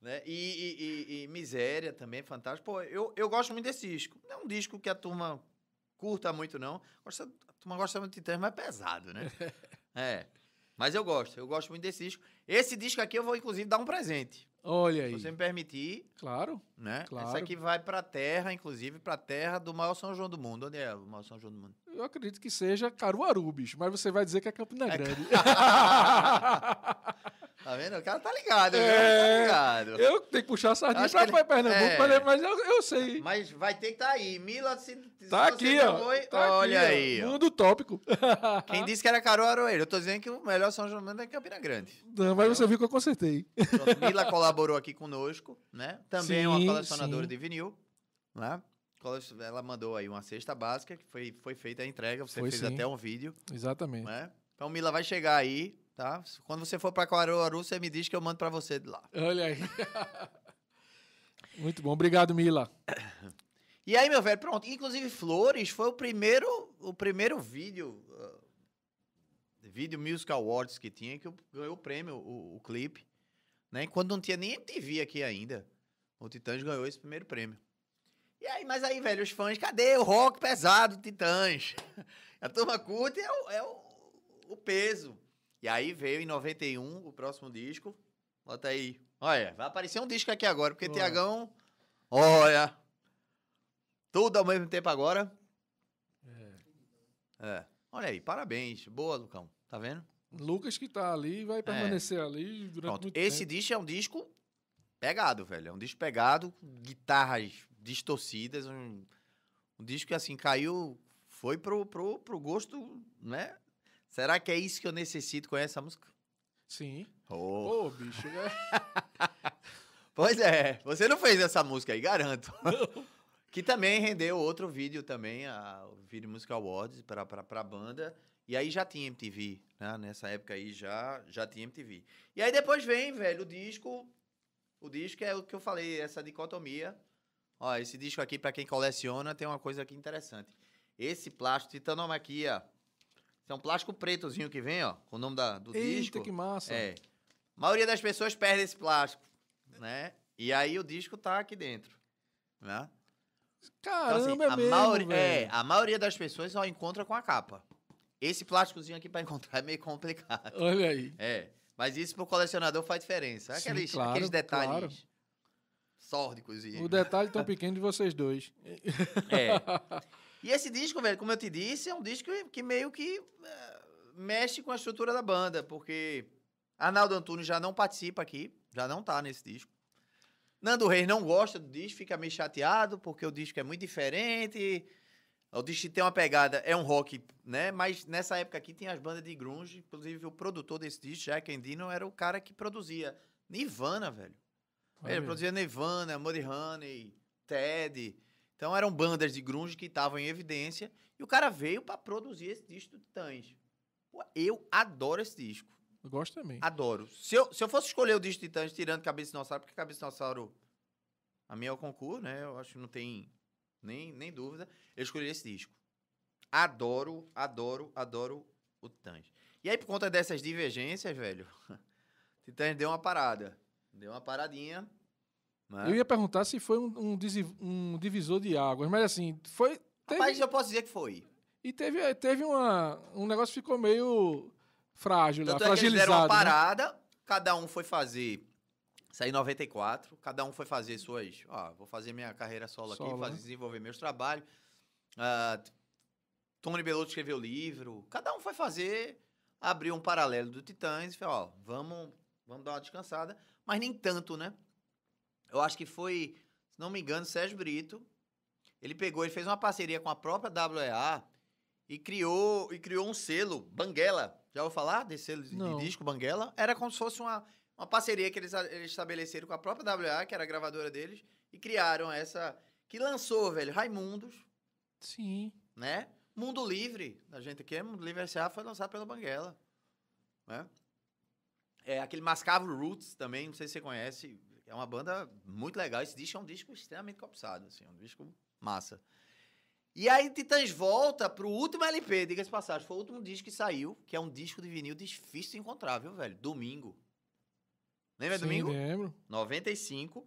né? E, e- e- e Miséria também, é fantástico. Pô, eu, eu gosto muito desse disco. Não é um disco que a turma curta muito, não. Gosta, a turma gosta muito de Titãs, mas é pesado, né? <laughs> é. Mas eu gosto, eu gosto muito desse disco. Esse disco aqui eu vou, inclusive, dar um presente. Olha Se aí. você me permitir, Claro. né? Claro. Essa aqui vai pra terra, inclusive, pra terra do maior São João do mundo. Onde é o maior São João do mundo? Eu acredito que seja Caruaru, bicho. Mas você vai dizer que é Campina É Grande. <laughs> <laughs> Tá vendo? O cara tá ligado? É. Tá ligado. eu tenho que puxar a sardinha pra, ele- Pernambuco, é. mas- eu, eu sei. Mas vai ter que estar tá aí. Mila, se, se Tá aqui, ó. foi, Tá olha aqui, aí. ó. Mundo tópico. Quem disse que era Caruarueiro? Eu tô dizendo que o melhor São João é Campina Grande. Não, mas você viu que eu consertei. Mila colaborou aqui conosco, né? Também é uma Sim, colecionadora sim. de vinil, né? Ela mandou aí uma cesta básica, que foi, foi feita a entrega, você Foi fez sim. até um vídeo, Exatamente. né? Então Mila vai chegar aí, tá? Quando você for pra Caruaru, você me diz que eu mando pra você de lá. Olha aí. <laughs> Muito bom. Obrigado, Mila. <coughs> E aí, meu velho, pronto. Inclusive, Flores foi o primeiro, o primeiro vídeo, uh, vídeo Music Awards que tinha, que ganhou o prêmio, o, o clipe. Né? Quando não tinha nem MTV aqui ainda. O Titãs ganhou esse primeiro prêmio. E aí, mas aí, velho, os fãs, cadê o rock pesado do Titãs? <laughs> A turma curte é o, é o, o peso. E aí veio em 91 o próximo disco. Bota aí. Olha, vai aparecer um disco aqui agora, porque Olha. Tiagão. Olha. Tudo ao mesmo tempo agora. É. Olha aí, parabéns. Boa, Lucão. Tá vendo? Lucas que tá ali vai permanecer ali durante É. Pronto. muito Esse tempo. disco é um disco pegado, velho. É um disco pegado, guitarras distorcidas, um, um disco que assim caiu, foi pro, pro, pro gosto, né? Será que é isso que eu necessito com essa música? Sim. Oh. Ô, bicho. É... <laughs> Pois é, você não fez essa música aí, garanto. <laughs> que também rendeu outro vídeo também, a, o Vídeo Music Awards pra, pra, pra banda. E aí já tinha MTV, né? Nessa época aí já, já tinha MTV. E aí depois vem, velho, o disco. O disco é o que eu falei, essa dicotomia. Ó, esse disco aqui, pra quem coleciona, tem uma coisa aqui interessante. Esse plástico, titanomaquia. Esse é um plástico pretozinho que vem, ó, com o nome da, do Eita, disco. que massa. É. A maioria das pessoas perde esse plástico, né? E aí o disco tá aqui dentro, né? Então, Caramba, assim, é a mesmo, maioria, velho. é, a maioria das pessoas só encontra com a capa. Esse plásticozinho aqui pra encontrar <laughs> é meio complicado. Olha aí. É, mas isso pro colecionador faz diferença. Sim, Aqueles, claro, aqueles detalhes claro. sórdicos e... O detalhe tão <laughs> pequeno de vocês dois. É. <laughs> E esse disco, velho, como eu te disse, é um disco que meio que eh, mexe com a estrutura da banda, porque Arnaldo Antunes já não participa aqui, já não tá nesse disco. Nando Reis não gosta do disco, fica meio chateado, porque o disco é muito diferente. O disco tem uma pegada, é um rock, né? Mas nessa época aqui tinha as bandas de grunge, inclusive o produtor desse disco, Jack Endino, era o cara que produzia Nirvana, velho. Ele produzia Nirvana, Muddy Honey, Ted. Então eram bandas de grunge que estavam em evidência. E o cara veio pra produzir esse disco do Titãs. Pô, eu adoro esse disco. Eu gosto também. Adoro. Se eu, se eu fosse escolher o disco do Titãs tirando Cabeça de Dinossauro, porque Cabeça de Dinossauro, a minha é o concurso, né? Eu acho que não tem nem, nem dúvida. Eu escolheria esse disco. Adoro, adoro, adoro o Titãs. E aí, por conta dessas divergências, velho, <laughs> Titãs deu uma parada. Deu uma paradinha. Né? Eu ia perguntar se foi um, um divisor de águas, mas assim, foi. Teve, Mas eu posso dizer que foi. E teve, teve uma. Um negócio que ficou meio frágil lá, Tanto é que eles deram fragilizado. uma né? parada, cada um foi fazer. Saí em 94, cada um foi fazer suas. Ó, vou fazer minha carreira solo, Solo, aqui, fazer, né? desenvolver meus trabalhos. Ah, Tony Bellotto escreveu livro. Cada um foi fazer, abriu um paralelo do Titãs e falou: ó, vamos, vamos dar uma descansada. Mas nem tanto, né? Eu acho que foi, se não me engano, Sérgio Brito. Ele pegou, ele fez uma parceria com a própria WEA e criou, e criou um selo, Banguela. Já ouviu falar desse selo de, de disco Banguela? Era como se fosse uma, uma parceria que eles, eles estabeleceram com a própria WA, que era a gravadora deles, e criaram essa. Que lançou, velho, Raimundos, Sim. né? Mundo Livre, a gente aqui é Mundo Livre S.A. foi lançado pela Banguela, né? É, aquele Mascavo Roots também, não sei se você conhece, é uma banda muito legal. Esse disco é um disco extremamente cobiçado, assim, um disco massa. E aí Titãs volta pro último LP, diga-se passagem, foi o último disco que saiu, que é um disco de vinil difícil de encontrar, viu, velho? Domingo. Lembra Sim, Domingo? lembro. 95,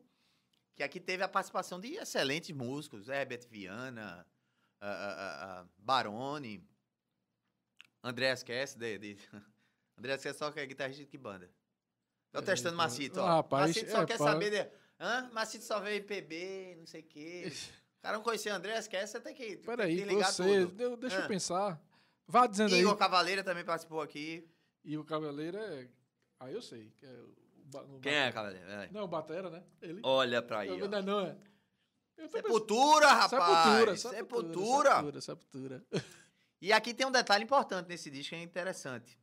que aqui teve a participação de excelentes músicos, Herbert Viana, ah, ah, ah, ah, Barone, Andreas Kess, de, de... <laughs> Andreas Kess só que é guitarrista de que banda? Tô É, testando Macito, ó. rapaz, Macito só é, quer para- saber de... Hã? Macito só vê IPB, não sei o quê. O cara não conhecia Andreas Kess, você tem que, tem Peraí, que você. tudo. eu- deixa Ah. eu pensar. Vá dizendo Igor aí. Cavaleira também participou aqui. E o Cavaleiro é. Aí eu sei. É o, o Quem é. Cavaleira? É. Não, o Batera, né? Ele. Olha pra aí, Eu- não, não é. Eu pensando- Sepultura, rapaz! Sepultura, Sepultura! sepultura, sepultura. E aqui tem um detalhe importante nesse disco, que é interessante.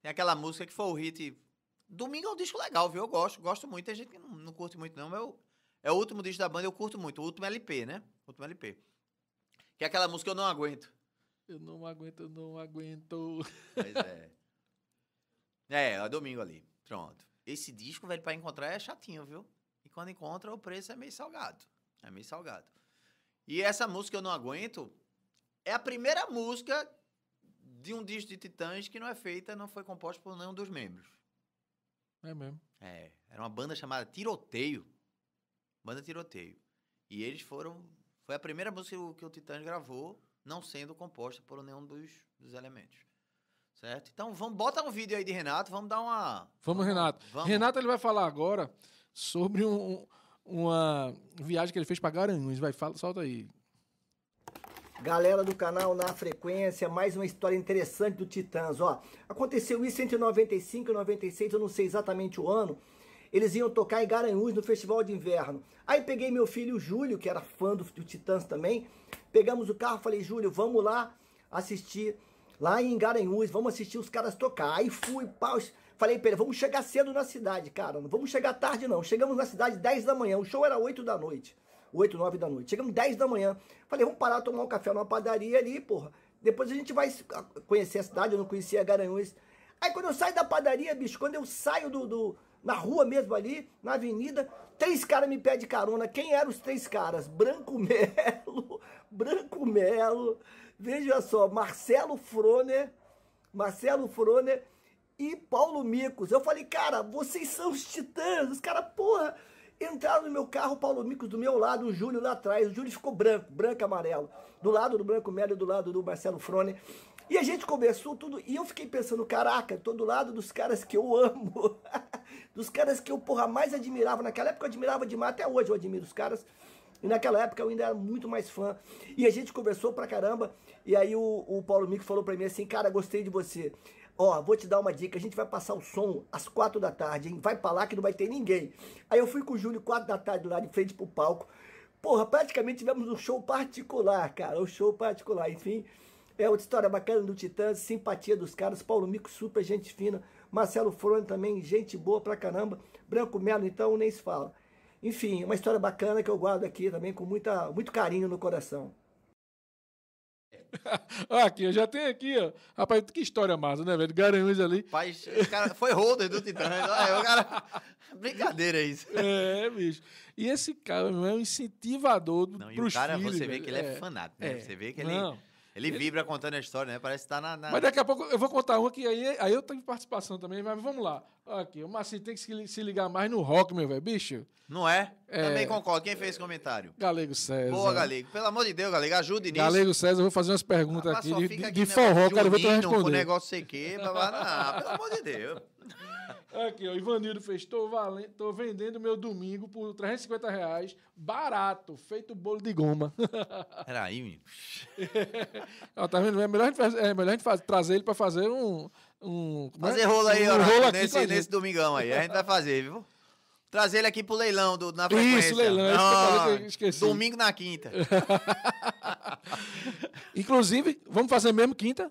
Tem aquela música que foi o hit. Domingo é um disco legal, viu? Eu gosto, gosto muito. Tem gente que não, não curte muito, não. Mas eu, é o último disco da banda, eu curto muito. O último LP, né? O último LP. Que é aquela música Eu Não Aguento. Eu não aguento, eu não aguento. Pois é. <laughs> é, é domingo ali. Pronto. Esse disco, velho, pra encontrar é chatinho, viu? E quando encontra, o preço é meio salgado. É meio salgado. E essa música Eu Não Aguento é a primeira música de um disco de Titãs que não é feita, não foi composta por nenhum dos membros. É mesmo. É, era uma banda chamada Tiroteio. Banda Tiroteio. E eles foram. Foi a primeira música que o, Titãs gravou, não sendo composta por nenhum dos, dos elementos. Certo? Então, vamos, bota um vídeo aí de Renato, vamos dar uma. Vamos, Renato. Vamos. Renato ele vai falar agora sobre um- uma viagem que ele fez para Garanhuns. Vai, fala, solta aí. Galera do canal Na Frequência, mais uma história interessante do Titãs. Ó, aconteceu isso entre 95 e 96, eu não sei exatamente o ano. Eles iam tocar em Garanhuns no Festival de Inverno. Aí peguei meu filho Júlio, que era fã do, do Titãs também. Pegamos o carro, falei, Júlio, vamos lá assistir lá em Garanhuns, vamos assistir os caras tocar. Aí fui, pau, falei pra ele, vamos chegar cedo na cidade, cara. Não vamos chegar tarde, não. Chegamos na cidade 10 da manhã, o show era 8 da noite. 8, 9 da noite. Chegamos 10 da manhã. Falei, vamos parar, tomar um café numa padaria ali, porra. Depois a gente vai conhecer a cidade, eu não conhecia Garanhuns. Aí quando eu saio da padaria, bicho, quando eu saio do, do- na rua mesmo ali, na avenida, três caras me pedem carona. Quem eram os três caras? Branco Melo, <laughs> Branco Melo, veja só, Marcelo Froner, Marcelo Froner e Paulo Micos. Eu falei, cara, vocês são os titãs. Os caras, porra, entraram no meu carro, Paulo Micos do meu lado, o Júlio lá atrás. O Júlio ficou branco, branco e amarelo. Do lado do Branco Melo do lado do Marcelo Froner. E a gente conversou tudo, e eu fiquei pensando, caraca, tô do lado dos caras que eu amo. <laughs> dos caras que eu, porra, mais admirava. Naquela época eu admirava demais, até hoje eu admiro os caras. E naquela época eu ainda era muito mais fã. E a gente conversou pra caramba. E aí o, o Paulo Mico falou pra mim assim, cara, gostei de você. Ó, vou te dar uma dica, a gente vai passar o som às quatro da tarde, hein? Vai pra lá que não vai ter ninguém. Aí eu fui com o Júlio quatro da tarde lá de frente pro palco. Porra, praticamente tivemos um show particular, cara. Um show particular, enfim. É outra história bacana do Titãs, simpatia dos caras. Paulo Mico, super gente fina. Marcelo Frone também, gente boa pra caramba. Branco Melo, então, nem se fala. Enfim, uma história bacana que eu guardo aqui também com muita, muito carinho no coração. <laughs> Aqui, eu já tenho aqui, ó. Rapaz, que história massa, né, velho? Garanhuns ali. Pai, esse cara foi holder do Titãs. Olha, o cara... <laughs> Brincadeira isso. É, bicho. E esse cara meu, é um incentivador do, Não, e pros o cara, filhos, você vê que ele é, fanático, né? é. Você vê que ele, Não. Ele vibra contando a história, né? Parece que tá na... na- Mas daqui a pouco eu vou contar uma que aí, aí eu tenho participação também, mas vamos lá. Aqui, o Marcinho tem que se, li- se ligar mais no rock, meu velho. Bicho, Não é? É. Também concordo. Quem fez esse comentário? Galego César. Boa, Galego. Pelo amor de Deus, Galego, ajude nisso. Galego César, eu vou fazer umas perguntas Rapaz, aqui de, aqui de forró, cara, eu vou te unino Com responder. negócio sei quê, blá, blá, blá. Pelo amor de Deus. Aqui, ó, Ivanildo fez, tô, valen- tô vendendo meu domingo por 350 reais, barato, feito bolo de goma. <laughs> Peraí, menino. <laughs> Ó, tá vendo? É melhor a gente, faz- é melhor a gente faz- trazer ele pra fazer um... um é? Fazer rolo aí, um ó, rolo aqui nesse, nesse domingão aí. A gente vai fazer, viu? Trazer ele aqui pro leilão do, na frequência. leilão, é isso que eu falei que eu esqueci. Domingo na quinta. <laughs> Inclusive, vamos fazer mesmo quinta?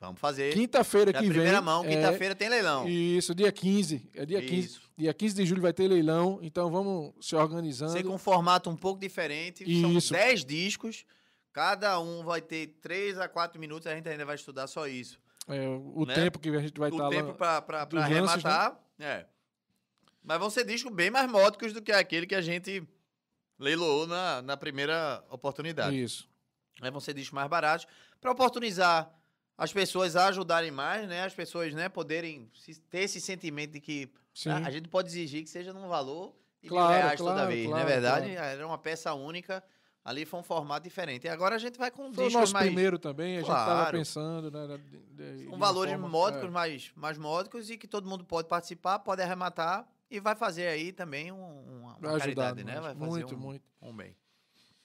Vamos fazer. Quinta-feira que vem. primeira mão, é, quinta-feira tem leilão. Isso, dia 15. É dia 15. Isso. Dia 15 de julho vai ter leilão, então vamos se organizando. Ser com um formato um pouco diferente. Isso. São 10 discos. Cada um vai ter 3 a 4 minutos. A gente ainda vai estudar só isso. É, o né? tempo que a gente vai o estar tempo lá. dos pra lances, né? arrematar. É. Mas vão ser discos bem mais módicos do que aquele que a gente leiloou na, na primeira oportunidade. Isso. Né? Vão ser discos mais baratos para oportunizar as pessoas a ajudarem mais, né? As pessoas, né, poderem ter esse sentimento de que né, a gente pode exigir que seja num valor de Claro, mil reais toda claro, vez, não claro, é verdade? Era uma peça única, ali foi um formato diferente. E agora a gente vai com Foi o discos nosso mais primeiro também, a gente estava Claro. pensando, né? de- de- valores forma- módicos, é. mais, mais módicos e que todo mundo pode participar, pode arrematar e vai fazer aí também um, uma, uma ajudar caridade, né? Vai fazer Muito, um, muito. um bem.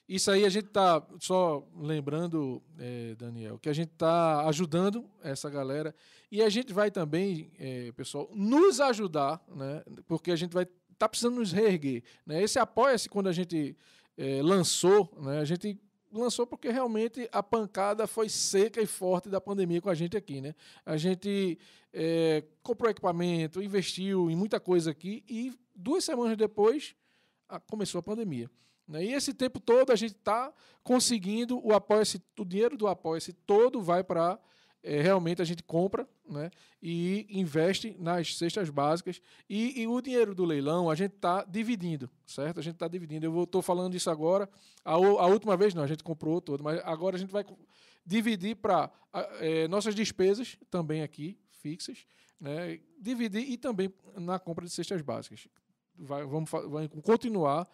Isso aí a gente tá só lembrando, eh, Daniel, que a gente tá ajudando essa galera e a gente vai também, eh, pessoal, nos ajudar, né? Porque a gente vai tá precisando nos reerguer, né? Esse apoia-se quando a gente eh, lançou, né? A gente lançou porque realmente a pancada foi seca e forte da pandemia com a gente aqui, né? A gente eh, comprou equipamento, investiu em muita coisa aqui e duas semanas depois a- começou a pandemia. Né? E esse tempo todo a gente está conseguindo o apoia-se, o dinheiro do apoia-se todo vai para é, realmente a gente compra né, e investe nas cestas básicas. E, e o dinheiro do leilão a gente está dividindo, certo? A gente está dividindo. Eu estou falando isso agora. A, a última vez não, a gente comprou todo, mas agora a gente vai dividir para nossas despesas também aqui, fixas, né, dividir e também na compra de cestas básicas. Vai, vamos continuar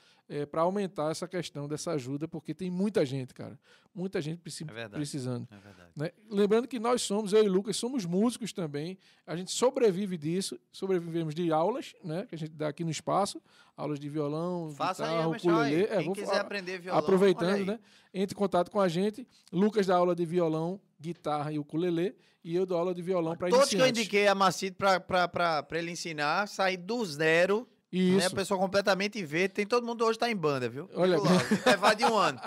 para aumentar essa questão dessa ajuda, porque tem muita gente, cara. Muita gente preci- É verdade. precisando. É verdade. né? Lembrando que nós somos, eu e Lucas, somos músicos também. A gente sobrevive disso, sobrevivemos de aulas, né? Que a gente dá aqui no espaço, aulas de violão, Faça guitarra, aí. ukulele. É, Quem vou quiser aprender violão, aproveitando, né? Entre em contato com a gente. Lucas dá aula de violão, guitarra e ukulele, e eu dou aula de violão para Todos que eu iniciantes. indiquei a Macito pra ele ensinar, sair do zero. Né? Isso. A pessoa completamente verde. Tem todo mundo hoje tá em banda, viu? Olha, logo, <laughs> Intervalo de um ano.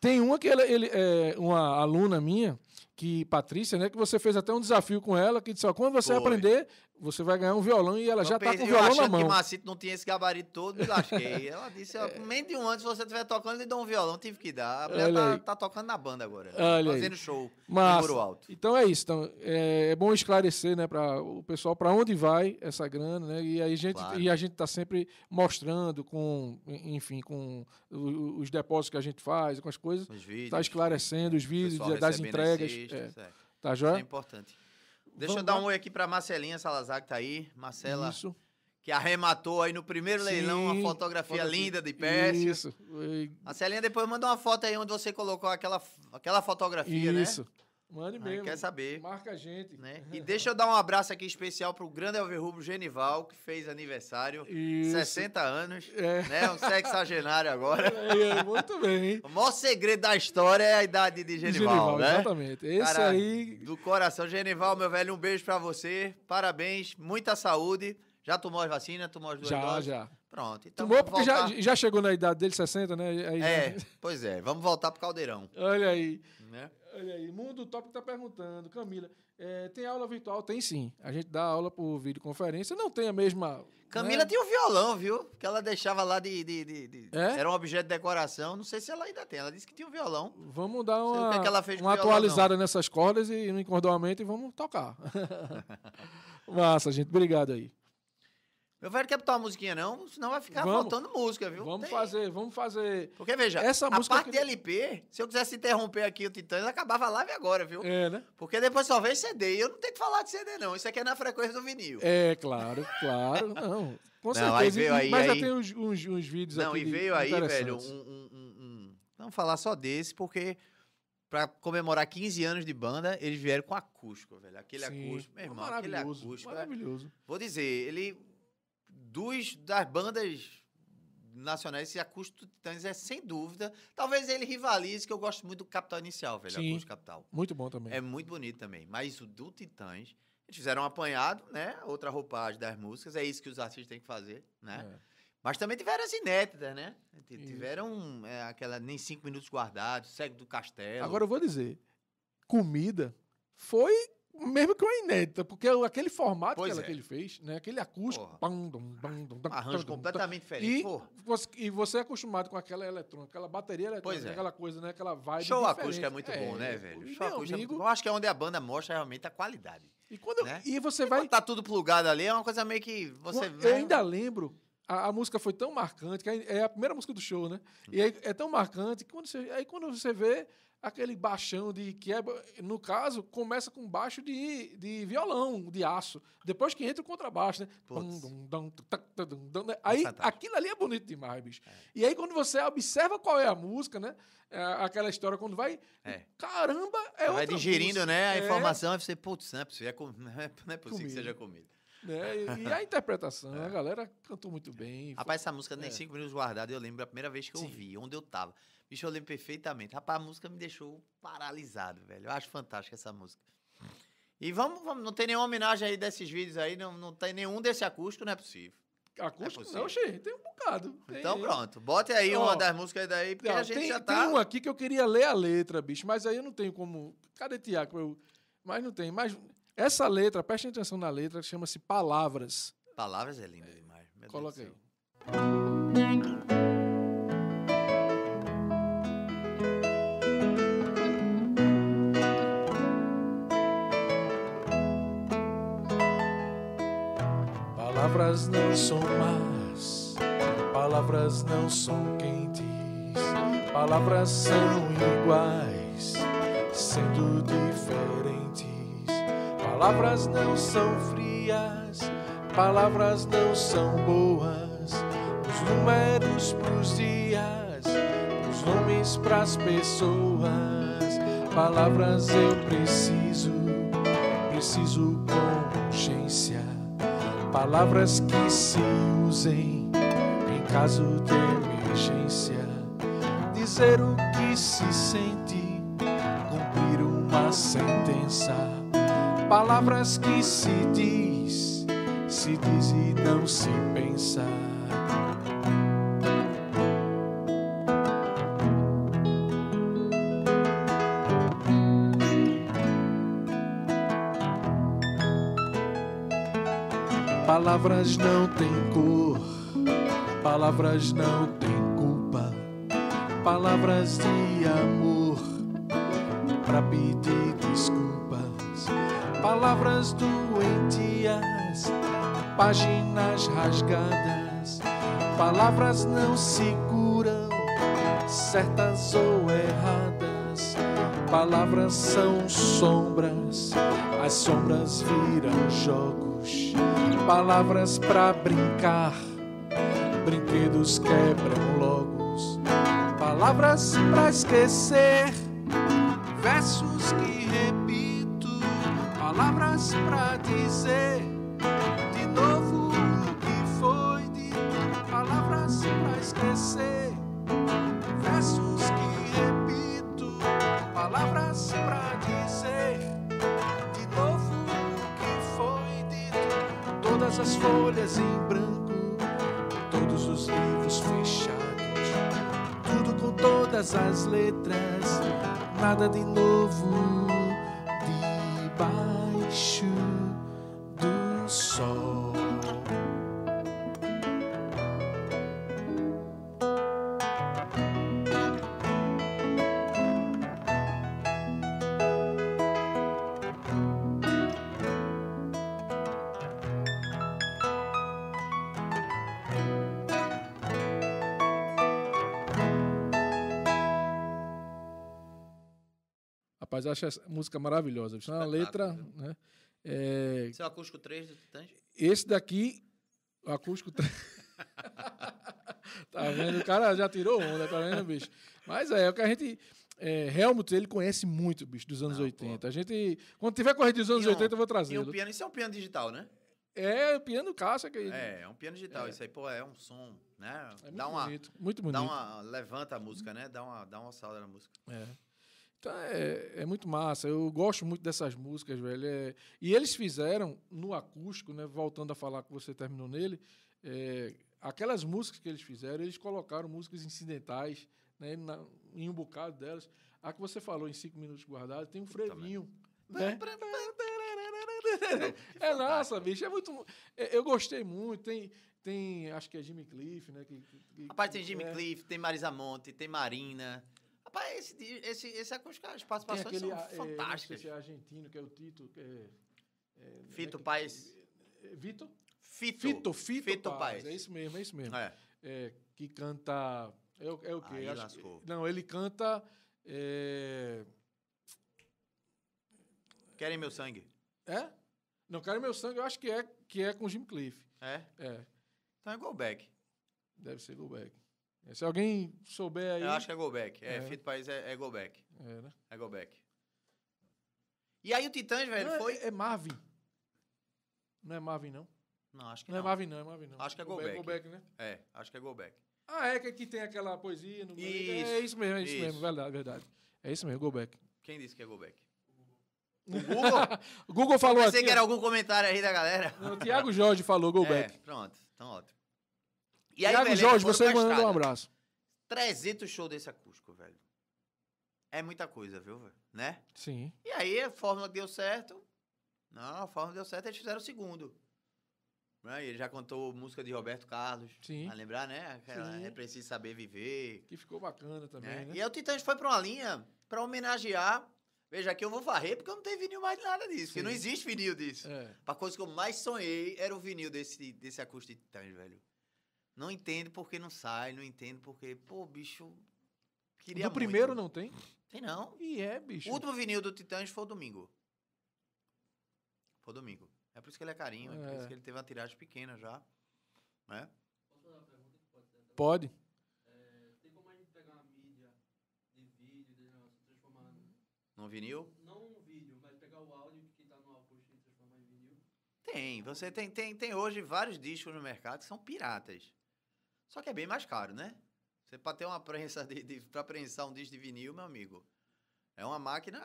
Tem uma que ele, ele é uma aluna minha, que Patrícia, né, que você fez até um desafio com ela, que disse, ó, quando você Foi. aprender, você vai ganhar um violão e ela já Eu tá pensei- com o violão na achando que mão. Macito não tinha esse gabarito todo, me lasquei. Ela disse, ó, com <laughs> menos de um ano, se você estiver tocando, ele dá um violão, tive que dar. A mulher tá, aí. tá tocando na banda agora. Olha aí. fazendo show em Massa. Muro Alto. Então é isso. Então, é, é bom esclarecer, né, para o pessoal para onde vai essa grana, né? E aí a gente Claro. e a gente está sempre mostrando com, enfim, com os depósitos que a gente faz, com as coisas, Os vídeos. está esclarecendo os vídeos das entregas, as é, é. tá Isso é joia? importante. Deixa Vamos eu dar lá. um oi aqui pra Marcelinha Salazar, que tá aí. Marcela, Isso. que arrematou aí no primeiro leilão uma Sim, fotografia fotografia. linda de Pérsia. Isso. Marcelinha, depois manda uma foto aí onde você colocou aquela, aquela fotografia, Isso. Mande mesmo. Quer saber. Marca a gente. Né? E deixa eu dar um abraço aqui especial pro grande Elver Rubro Genival, que fez aniversário. Isso. 60 anos, É. né? Um sexagenário agora. <laughs> É, é, muito bem. O maior segredo da história é a idade de Genival, Genival, né? Exatamente. Esse Cara, aí. Do coração. Genival, meu velho, um beijo pra você. Parabéns, muita saúde. Já tomou as vacinas? Tomou as duas Já, doses? já. Pronto. Então Tomou porque já, já chegou na idade dele, 60, né? Aí já- É, pois é. Vamos voltar pro caldeirão. Olha aí. Né? Olha aí, Mundo Top tá perguntando, Camila, é, tem aula virtual? Tem sim. A gente dá aula por videoconferência, não tem a mesma. Camila né? tinha um violão, viu? Que ela deixava lá de. de, de- de- É? Era um objeto de decoração. Não sei se ela ainda tem. Ela disse que tinha um violão. Vamos dar o que uma, é que uma violão, atualizada nessas cordas e no encordoamento e vamos tocar. <laughs> Massa, gente. Obrigado aí. Meu velho, quer botar uma musiquinha, não? Senão vai ficar Vamos. faltando música, viu? Vamos Tem. fazer, vamos fazer. Porque, veja, Essa a música eu parte de queria- LP, se eu quisesse interromper aqui o Titãs, acabava a live agora, viu? É, né? Porque depois só vem CD. E eu não tenho que falar de CD, não. Isso aqui é na frequência do vinil. É, claro, claro. Não, com Não, certeza. aí veio E- aí- mas aí- já tem uns, uns, uns vídeos Não, aqui e de- veio aí, velho, um, um, um- Vamos falar só desse, porque pra comemorar 15 anos de banda, eles vieram com acústico, velho. Aquele Sim. acústico, meu irmão, aquele maravilhoso, acústico. é- Maravilhoso. Vou dizer, ele. Dos, das bandas nacionais, esse acústico do Titãs é sem dúvida. Talvez ele rivalize, que eu gosto muito do Capital Inicial, velho. Sim. Acústico Capital. Muito bom também. É muito bonito também. Mas o do Titãs, eles fizeram um apanhado, né? Outra roupagem das músicas. É isso que os artistas têm que fazer, né? É. Mas também tiveram as inéditas, né? Tiveram é, aquela nem cinco minutos guardados, Cego do Castelo. Agora eu vou dizer, comida foi mesmo que uma inédita, porque aquele formato que, ela- é. que ele fez, né? Aquele acústico. Pam, dum, dum, dum, arranjo dum, completamente diferente. E você, e você é acostumado com aquela eletrônica, aquela bateria eletrônica, é. aquela coisa, né? Aquela vibe show diferente. acústico é muito bom, né, velho? e, Show acústico é amigo. Eu acho que é onde a banda mostra realmente a qualidade. e, quando, né? e você Vai... vai... tá tudo plugado ali, é uma coisa meio que você... eu ainda lembro, a, a música foi tão marcante, que é a primeira música do show, né? E aí é tão marcante que quando você, aí quando você vê aquele baixão de que é, no caso, começa com baixo de, de violão, de aço. Depois que entra o contrabaixo, né? Dum, dum, dum, né? Aí fantástico. aquilo ali é bonito demais, bicho. E aí quando você observa qual é a música, né? É aquela história quando vai, É. caramba, é Vai outra digerindo, música. né, a É, informação, e você, putz, não é possível, é com- não <laughs> é, não é possível que Comida. seja comida. né? E, a <laughs> interpretação, a galera cantou muito bem. Rapaz, essa música nem É. cinco minutos guardada, eu lembro a primeira vez que eu ouvi, onde eu tava. Bicho, eu lembro perfeitamente. Rapaz, a música me deixou paralisado, velho. Eu acho fantástica essa música. E vamos, vamos, não tem nenhuma homenagem aí desses vídeos aí, não, não tem nenhum desse acústico, não é possível. Acústico, possível. não, cheio, tem um bocado. tem- Então pronto, bote aí Ó, uma das músicas daí, porque Não, a gente tem, já tem tá... um aqui que eu queria ler a letra, bicho, mas aí eu não tenho como. Cadê Tiago? Eu... Mas não tem. Mas essa letra, preste atenção na letra, chama-se Palavras. Palavras é linda demais. meu Coloca aí. Palavras não são más, palavras não são quentes, palavras são iguais, sendo diferentes. Palavras não são frias, palavras não são boas. Os números pros dias, os nomes pras pessoas. Palavras eu preciso, preciso com urgência. Palavras que se usem em caso de emergência. Dizer o que se sente, cumprir uma sentença. Palavras que se diz, se diz e não se pensa. Palavras não têm cor, palavras não têm culpa, palavras de amor. Para pedir desculpas, palavras doentias, páginas rasgadas, palavras não seguram, certas ou erradas, palavras são sombras, as sombras viram jogos palavras pra brincar, brinquedos quebram logos, palavras pra esquecer, versos que repito, palavras pra dizer as folhas em branco, todos os livros fechados, tudo com todas as letras, nada de novo Eu acho essa música maravilhosa. bicho. É uma letra, né? É, Seu acústico 3 do Titãs? esse daqui, o acústico. <laughs> tá vendo? O cara já tirou onda, tá vendo, bicho? Mas é, é o que a gente. É, Helmut, ele conhece muito, bicho, dos anos Não, 80. A gente. Quando tiver corrida dos anos E um- 80, eu vou E trazer. um piano, isso é um piano digital, né? É, o piano caixa que. É, é um piano digital. É. Isso aí, pô, é um som, né? É muito dá uma, bonito. Muito bonito. dá uma, levanta a música, né? Dá uma, dá uma salda na música. É. Então é, é muito massa. Eu gosto muito dessas músicas, velho. É, e eles fizeram no acústico, né? Voltando a falar que você terminou nele, é, aquelas músicas que eles fizeram, eles colocaram músicas incidentais, né? na- em um bocado delas. A que você falou em cinco minutos guardado tem um frevinho. Né? É nossa, bicho, é muito. é, Eu gostei muito. Tem, tem acho que é Jimmy Cliff, né? Que- que- Rapaz, tem Jimmy é. Cliff, tem Marisa Monte, tem Marina. Rapaz, esse, esse, esse acústico, as Tem participações aquele, são é, fantásticas. é argentino, que é o Tito. Que é, é, Fito né, Paes. é, Vitor? Fito. Fito, Fito, Fito Paes. Paes. É isso mesmo, é isso mesmo. É. É, que canta. É, o- é o quê? Acho não, ele canta. é, Querem meu sangue. é? Não, Cara Meu Sangue, eu acho que é, que é com Jim Cliff. É? É, Então é go back. deve ser Go Back. É, Se alguém souber aí. Eu acho que é go back. É, É. Fito Paes é, é go back. É, né? É go back. E aí o Titãs, velho, Não, é- foi... É, Marvin. Não é Marvin, não? Não, acho que Não, não. é Marvin, não, é Marvin, não. Acho que é Go Go Back, Back. Go Back, né? É, acho que é go back. Ah, é que aqui tem aquela poesia no. Isso, É isso mesmo, é isso, isso. mesmo, verdade, verdade. É isso mesmo, Go Back. Quem disse que é go back? <laughs> O Google? O Google falou Pensei aqui. que era algum comentário aí da galera. O Tiago Jorge falou Go <laughs> é, Back. pronto. Então ótimo. E aí, Tiago velho, Jorge, você mandou um abraço. 300 shows desse acústico, velho. É muita coisa, viu, velho? Né? Sim. E aí a fórmula deu certo. Não, a fórmula deu certo, eles fizeram o segundo. Né? E ele já cantou música de Roberto Carlos. Sim. Vai lembrar, né? Aquela. É Preciso Saber Viver. Que ficou bacana também, né? né? E aí o Titãs foi pra uma linha pra homenagear Veja, aqui eu vou varrer porque eu não tenho vinil mais de nada disso. Porque não existe vinil disso. É. A coisa que eu mais sonhei era o vinil desse, desse acústico de Titãs, velho. Não entendo porque não sai, não entendo porque... Pô, bicho... Queria Do primeiro muito. não tem? Tem não. E é, bicho. O último vinil do Titãs foi o domingo. Foi o domingo. É por isso que ele é carinho, é, por É. isso que ele teve uma tiragem pequena já. Né? Pode. Tem como a gente pegar uma mídia de vídeo, de negócio, transformar. No vinil? Não um vídeo, mas pegar o áudio que tá no acústico e transformar em vinil. Tem. Você tem, tem, tem hoje vários discos no mercado que são piratas. Só que é bem mais caro, né? Você para ter uma prensa de, de para prensar um disco de vinil, meu amigo, é uma máquina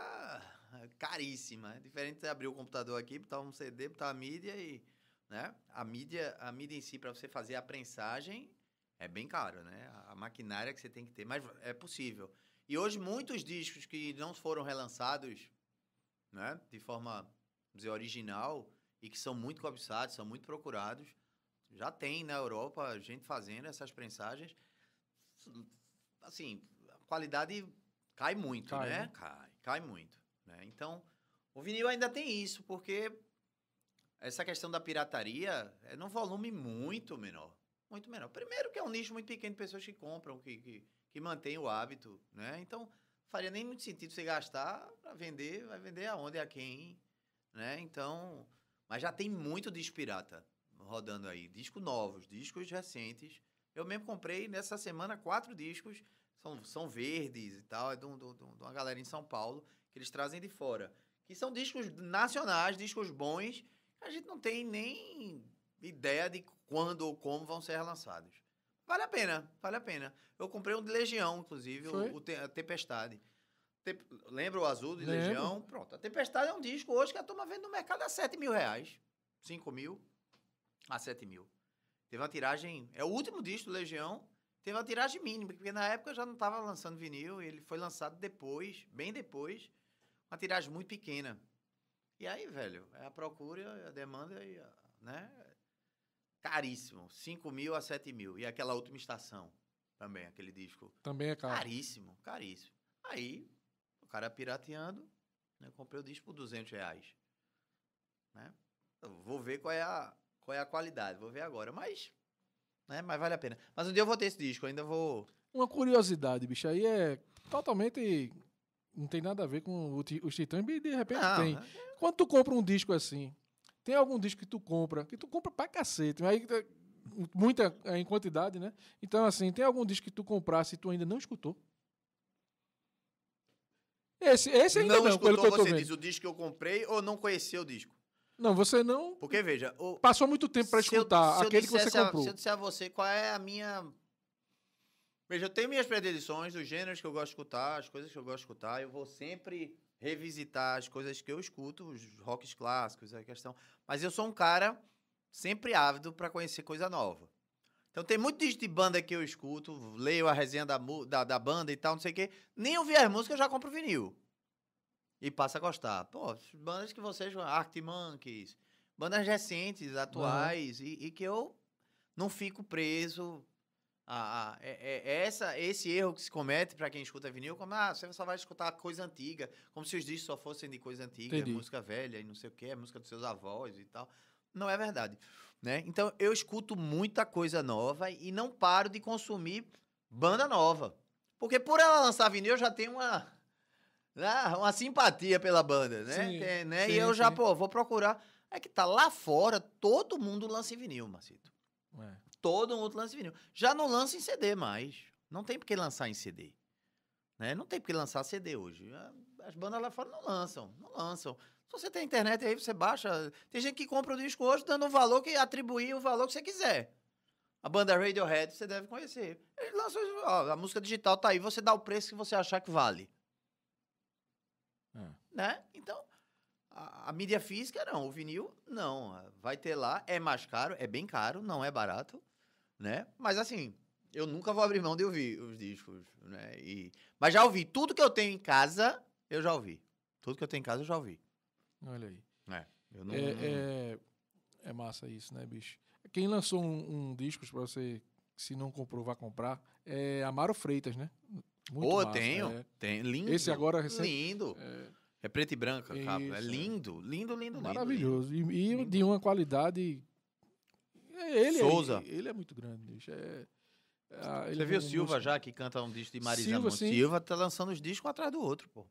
caríssima. É diferente de abrir o computador aqui, botar um CD, botar a mídia e, né? A mídia, a mídia em si para você fazer a prensagem é bem caro, né? A maquinária que você tem que ter, mas é possível. E hoje muitos discos que não foram relançados, né, de forma dizer original e que são muito cobiçados, são muito procurados, já tem na Europa gente fazendo essas prensagens. Assim, a qualidade cai muito, Cai, né? né? Cai, cai muito, né? Então, o vinil ainda tem isso, porque essa questão da pirataria é num volume muito menor. Muito menor. Primeiro que é um nicho muito pequeno de pessoas que compram, que, que, que mantém o hábito, né? Então, faria nem muito sentido você gastar para vender, vai vender aonde, a quem, né? Então, mas já tem muito disco pirata rodando aí, discos novos, discos recentes. Eu mesmo comprei nessa semana quatro discos, são, são verdes e tal, é de, um- de de uma galera em São Paulo, que eles trazem de fora. Que são discos nacionais, discos bons, que a gente não tem nem ideia de quando ou como vão ser relançados. Vale a pena, vale a pena. Eu comprei um de Legião, inclusive, o, o a Tempestade. Te- Lembra o azul de Lembro. Legião? Pronto. A Tempestade é um disco hoje que a turma vende no mercado a 7 mil reais. 5 mil a 7 mil. Teve uma tiragem. É o último disco do Legião. Teve uma tiragem mínima, porque na época já não estava lançando vinil. Ele foi lançado depois, bem depois. Uma tiragem muito pequena. E aí, velho, é a procura, a demanda, e a- né? Caríssimo. 5 mil a 7 mil. E aquela última estação também, aquele disco. Também é caro. Caríssimo, caríssimo. Aí, o cara pirateando, né, eu comprei o disco por 200 reais. Né? Eu vou ver qual é, a, qual é a qualidade, vou ver agora. Mas, né, mas vale a pena. Mas um dia eu vou ter esse disco, ainda vou... Uma curiosidade, bicho, aí é totalmente. Não tem nada a ver com os Titãs, e de repente Não, tem. né? Quando tu compra um disco assim, tem algum disco que tu compra, que tu compra pra cacete, aí tá- muita é, em quantidade, né? Então, assim, tem algum disco que tu comprasse e tu ainda não escutou? Esse, esse ainda não não, pelo escutou, que eu tô você vendo. diz o disco que eu comprei ou não conheceu o disco? Não, você não Porque, veja... O, passou muito tempo eu- escutar eu aquele que você a- comprou. se eu disser a você qual é a minha. Veja, eu tenho minhas predileções, os gêneros que eu gosto de escutar, as coisas que eu gosto de escutar. Eu vou sempre revisitar as coisas que eu escuto, os rocks clássicos, a questão. Mas eu sou um cara sempre ávido para conhecer coisa nova. Então tem muito disco de banda que eu escuto, leio a resenha da, da, da banda e tal, não sei o quê. Nem ouvi as músicas, eu já compro vinil. E passa a gostar. Pô, bandas que vocês. Arctic Monkeys, bandas recentes, atuais, e, e que eu não fico preso. A, a- é, é essa, esse erro que se comete para quem escuta vinil, como ah, você só vai escutar coisa antiga, como se os discos só fossem de coisa antiga, Entendi. música velha e não sei o que, música dos seus avós e tal. Não é verdade. Né? Então eu escuto muita coisa nova e não paro de consumir banda nova. Porque por ela lançar vinil, eu já tenho uma, né, uma simpatia pela banda, né? Sim, Tem, né? sim, e eu já, sim. pô, vou procurar. É que tá lá fora, todo mundo lança em vinil, Macito. É. Todo mundo lança em vinil. Já não lança em CD mais. Não tem por que lançar em CD. Né? Não tem por que lançar CD hoje. As bandas lá fora não lançam. Não lançam. Se você tem internet aí, você baixa. Tem gente que compra o disco hoje dando um valor que atribuir o valor que você quiser. A banda Radiohead você deve conhecer. Eles lançam, ó, a música digital tá aí, você dá o preço que você achar que vale. É. Né? Então, a, a mídia física não, o vinil não. Vai ter lá, é mais caro, é bem caro, não é barato, né? Mas assim, eu nunca vou abrir mão de ouvir os discos, né? E, mas já ouvi, tudo que eu tenho em casa, eu já ouvi. Tudo que eu tenho em casa, eu já ouvi. Olha aí. Eu não, É, é, é massa isso, né, bicho? Quem lançou um, um disco pra você, se não comprou, vá comprar, é Amaro Freitas, né? Muito Pô, massa, tenho, é. tem, lindo. Esse agora recente. Lindo. É, É preto e branco a capa. É Isso. lindo, lindo, lindo, lindo. Maravilhoso. E, e Lindo. de uma qualidade. É, Ele, Souza. Ele, ele é muito grande, bicho. É, é, Você é viu o um Silva músico- já, que canta um disco de Marisa Silva, Monte? Silva tá lançando os discos um atrás do outro, pô.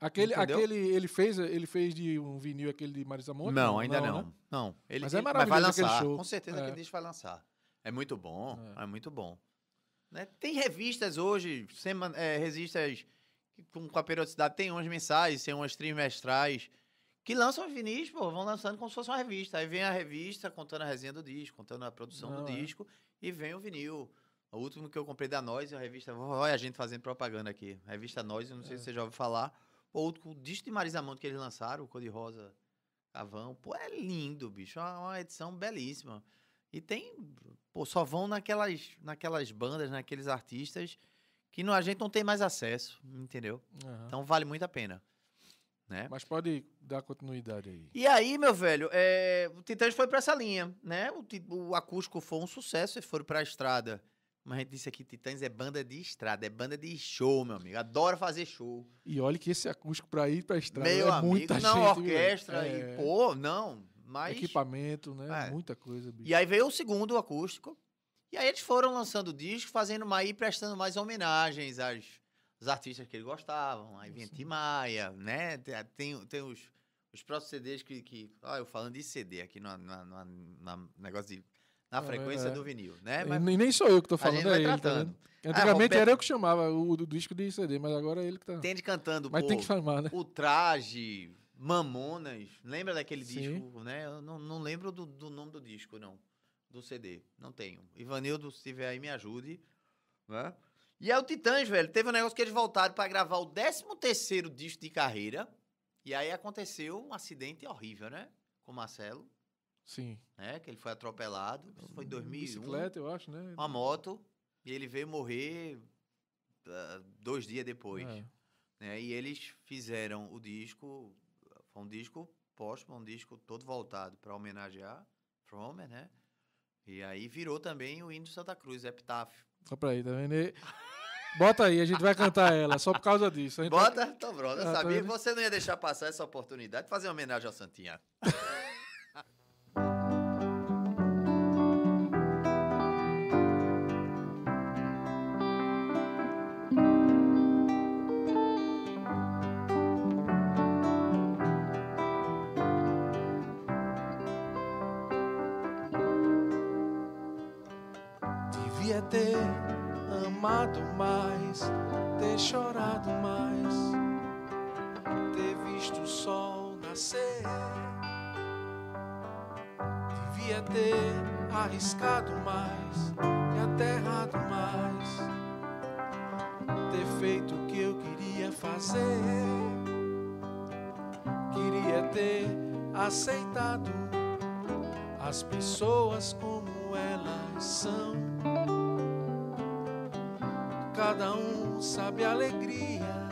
Aquele, Entendeu? aquele ele fez, ele fez de um vinil aquele de Marisa Monte? Não, ainda não. né? Não. Ele, Mas é vai maravilhoso aquele lançar. show. Com certeza É. aquele disco vai lançar. É muito bom, é, É. muito bom. Né? Tem revistas hoje, sema- é, revistas que com, com a periodicidade, tem umas mensais, tem umas trimestrais, que lançam vinis, pô, vão lançando como se fosse uma revista. Aí vem a revista contando a resenha do disco, contando a produção Não, do é. disco, e vem o vinil. O último que eu comprei da Nós, a revista. Olha a gente fazendo propaganda aqui. A revista Nós, eu não É. sei se você já ouviu falar. Ou o disco de Marisa Monte que eles lançaram, o Cor de Rosa Cavão. Pô, é lindo, bicho. É uma uma edição belíssima. E tem. Pô, só vão naquelas, naquelas bandas, naqueles artistas que não, a gente não tem mais acesso, entendeu? Aham. Então vale muito a pena. Né? Mas pode dar continuidade aí. E aí, meu velho, é, o Titãs foi pra essa linha, né? O, o acústico foi um sucesso, eles foram pra estrada. Como a gente disse aqui, Titãs é banda de estrada, é banda de show, meu amigo. Adora fazer show. E olha que esse acústico pra ir pra estrada Meu é amigo, muita não, gente. orquestra É, e, pô, não, mas... Equipamento, né? É. Muita coisa, bicho. E aí veio o segundo acústico. E aí eles foram lançando o disco, fazendo mais e prestando mais homenagens às, aos artistas que eles gostavam. Aí vinha Tim Maia, né? Tem, tem, os, os próprios CDs que. que ah, eu falando de CD aqui no, na- na negócio de. Na Ah, frequência é. do vinil, né? Mas nem nem sou eu que tô falando, é ele, tá tratando. vendo? Antigamente Roberto- era eu que chamava o do disco de CD, mas agora é ele que tá. tem de cantando, mas pô, tem que chamar, né? o traje, Mamonas. Lembra daquele Sim. disco, né? Eu não, não lembro do, do nome do disco, não. Do CD. Não tenho. Ivanildo, se tiver aí, me ajude. Né? E aí o Titãs, velho, teve um negócio que eles voltaram pra gravar o 13 terceiro disco de carreira. E aí aconteceu um acidente horrível, né? Com o Marcelo, Sim. né? Que ele foi atropelado. Isso foi em 2001. Bicicleta, eu acho, né? Uma moto. E ele veio morrer ah, dois dias depois É. né? E eles fizeram o disco, foi um disco póstumo, um disco todo voltado para homenagear Fromer, né? E aí virou também o hino de Santa Cruz, Epitáfio. Só pra aí, tá vendo? E- Bota aí, a gente vai cantar ela, só por causa disso. A gente vai- Bota, então, brother, eu Ah, tá sabia que você não ia deixar passar essa oportunidade de fazer uma homenagem ao Santinha. Amado mais, ter chorado mais, ter visto o sol nascer. Devia ter arriscado mais, e aterrado mais, ter feito o que eu queria fazer. Queria ter aceitado as pessoas como elas são. Sabe a alegria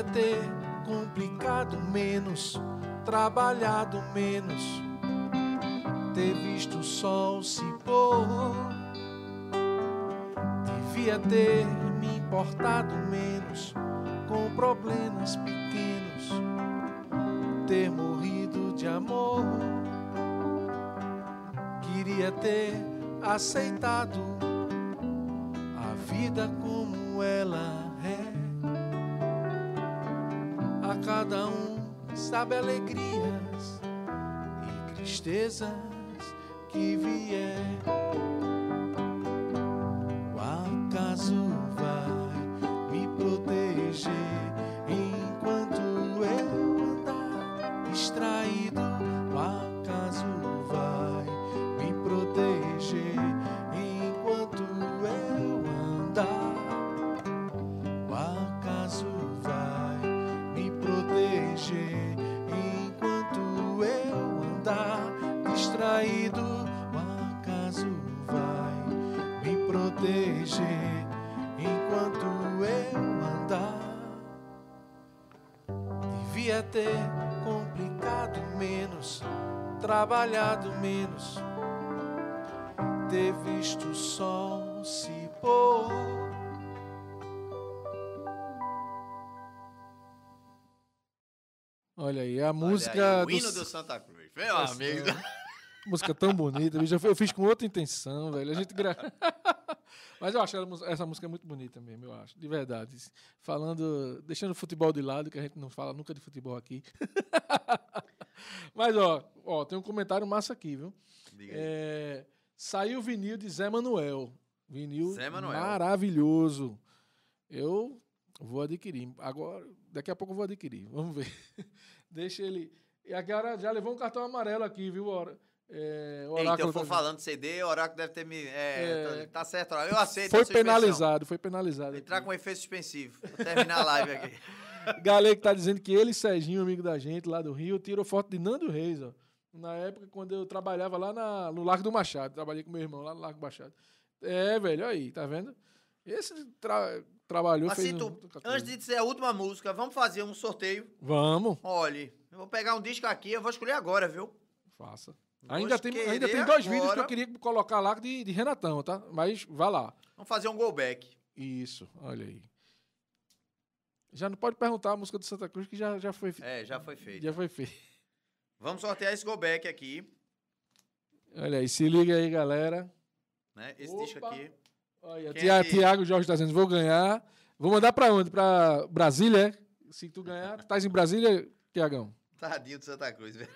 Devia ter complicado menos, trabalhado menos, ter visto o sol se pôr. Devia ter me importado menos com problemas pequenos, ter morrido de amor. Queria ter aceitado sabe alegrias e tristezas trabalhado menos, ter visto o sol se pôr. Olha aí, a Olha música. aí, o do hino do Santa Cruz. Meu Nossa, amigo. Música tão bonita. Eu, fiz com outra intenção, velho. A gente gra... <laughs> Mas eu acho essa música muito bonita mesmo, eu acho. De verdade. Falando, deixando o futebol de lado, que a gente não fala nunca de futebol aqui. <laughs> Mas, ó, ó, tem um comentário massa aqui, viu? Diga. É, saiu o vinil de Zé Manuel. Vinil Zé Manuel. maravilhoso. Eu vou adquirir. Agora, daqui a pouco eu vou adquirir. Vamos ver. <laughs> Deixa ele. E agora já levou um cartão amarelo aqui, viu? Ora- É, Eita, eu Oráculo for tá- falando CD, o Oráculo deve ter me. É, É. tá, certo, Oráculo. Eu aceito. Foi penalizado, foi penalizado. Entrar aqui. com efeito suspensivo. Vou terminar a live aqui. <laughs> Galera que tá dizendo que ele e Serginho, amigo da gente lá do Rio, tirou foto de Nando Reis, ó. Na época, quando eu trabalhava lá na- no Largo do Machado. Trabalhei com meu irmão lá no Largo do Machado. É, velho, aí, tá vendo? Esse tra- trabalhou, se um- antes de dizer a última música, vamos fazer um sorteio. Vamos, Olhe, eu vou pegar um disco aqui, eu vou escolher agora, viu? faça. Vou Ainda tem, ainda tem dois vídeos que eu agora. queria colocar lá de, de Renatão, tá? Mas vá lá. Vamos fazer um go back. Isso, olha aí. Já não pode perguntar a música do Santa Cruz, que já, já foi É, já foi feito. já foi feito. Vamos sortear esse go back aqui, Olha aí, se liga aí, galera. né? Esse Opa. disco aqui. Olha, Tia- é Tiago Jorge tá dizendo, vou ganhar. Vou mandar pra onde? Pra Brasília, é? Se tu ganhar, tu estás em Brasília, Tiagão? Tadinho do Santa Cruz, velho.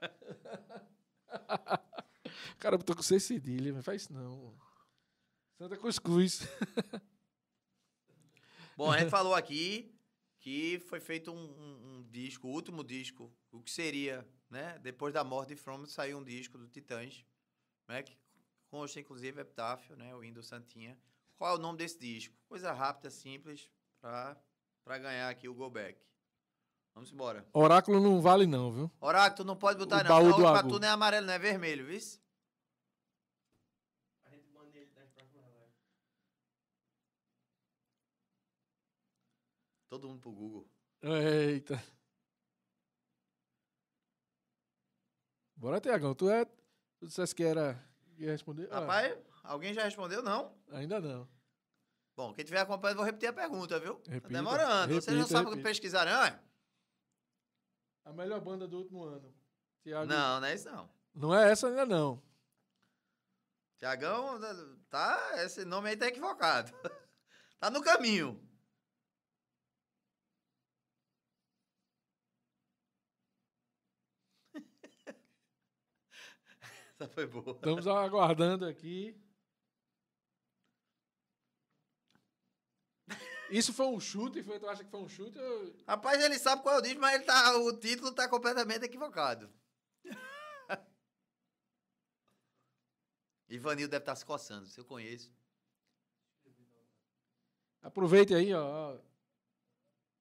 <laughs> Cara, eu tô com seis cedilhas, mas faz isso não. Santa Cruz Cruz. <laughs> Bom, a gente falou aqui que foi feito um, um- um disco, o último disco, o que seria, né? Depois da morte de From, saiu um disco do Titãs, né? Que consta, inclusive, Epitáfio, né? O Indo Santinha. Qual é o nome desse disco? Coisa rápida, simples, pra, pra ganhar aqui o Go Back. Vamos embora. Oráculo não vale não, viu? Oráculo, tu não pode botar O não. baú do pra Agu. tu não é amarelo, não é vermelho, viu? A gente manda ele das próximas lives. Todo mundo pro Google. Eita. Bora, Tiagão. Tu é. Tu disseste que era. ia responder? Ah, Rapaz, alguém já respondeu? Não? ainda não. Bom, quem estiver acompanhando, vou repetir a pergunta, viu? Tá Repita, demorando. Vocês não sabem o que repita. pesquisar, não é? A melhor banda do último ano. Tiago. Não, não é isso não. Não é essa ainda não. Tiagão, tá, esse nome aí tá equivocado. <laughs> tá no caminho. Essa foi boa. Estamos aguardando aqui. Isso foi um chute? Foi, tu acha que foi um chute? ou- Rapaz, ele sabe qual é o disco, mas ele tá, o título tá completamente equivocado. <laughs> Ivanil deve estar se coçando, se eu conheço. Aproveite aí, ó.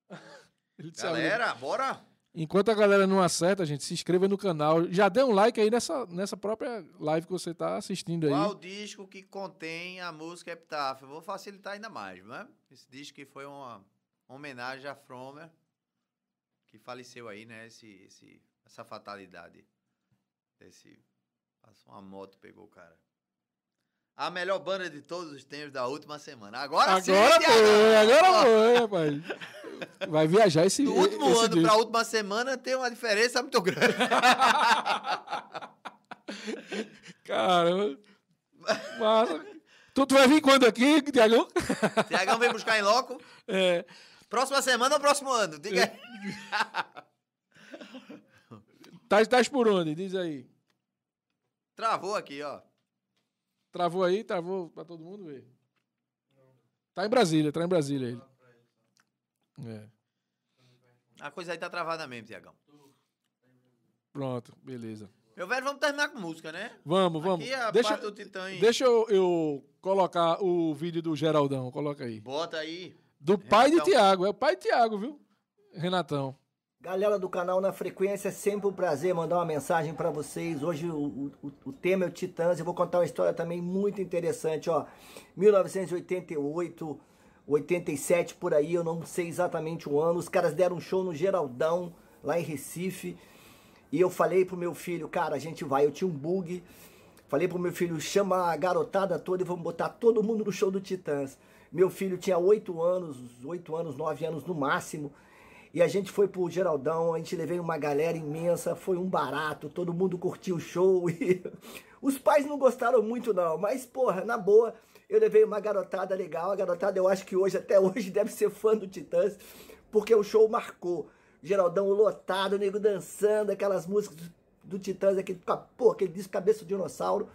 <laughs> Galera, bora! Enquanto a galera não acerta, gente, se inscreva no canal. Já dê um like aí nessa, nessa própria live que você está assistindo aí. Qual disco que contém a música Epitáfio? Vou facilitar ainda mais, não é? Esse disco que foi uma homenagem a Fromer, que faleceu aí, né? Esse, esse, essa fatalidade. Esse, passou uma moto, pegou o cara. A melhor banda de todos os tempos da última semana. Agora, sim, Agora Thiagão! foi, agora foi, rapaz. Vai viajar esse Do último esse ano para a última semana tem uma diferença muito grande. <laughs> Caramba. Massa. Tu, tu vai vir quando aqui, Tiagão? Tiagão vem buscar em loco. <laughs> É, Próxima semana ou próximo ano? Diga aí. <laughs> tá, tá por onde? Diz aí. Travou aqui, ó. Travou aí? Travou pra todo mundo ver? Tá em Brasília, tá em Brasília ele. É, A coisa aí tá travada mesmo, Tiagão. pronto, beleza. Meu velho, vamos terminar com música, né? Vamos, vamos. Aqui a Deixa, do Titã. deixa eu, eu colocar o vídeo do Geraldão, coloca aí. Bota aí. Do pai de Renatão. Tiago, é o pai de Tiago, viu? Renatão. Galera do canal Na Frequência, é sempre um prazer mandar uma mensagem para vocês. Hoje o, o, o tema é o Titãs. Eu vou contar uma história também muito interessante, ó. 1988, 87 por aí, eu não sei exatamente o ano. Os caras deram um show no Geraldão, lá em Recife. E eu falei pro meu filho, cara, a gente vai, eu tinha um bug. Falei pro meu filho, chama a garotada toda e vamos botar todo mundo no show do Titãs. Meu filho tinha oito anos, oito anos, nove anos no máximo. E a gente foi pro Geraldão, a gente levei uma galera imensa, foi um barato, todo mundo curtiu o show. <laughs> E os pais não gostaram muito não, mas porra, na boa, eu levei uma garotada legal. A garotada eu acho que hoje, até hoje, <laughs> deve ser fã do Titãs, porque o show marcou. Geraldão lotado, nego dançando, aquelas músicas do Titãs, aquele, pô, aquele disco Cabeça de Dinossauro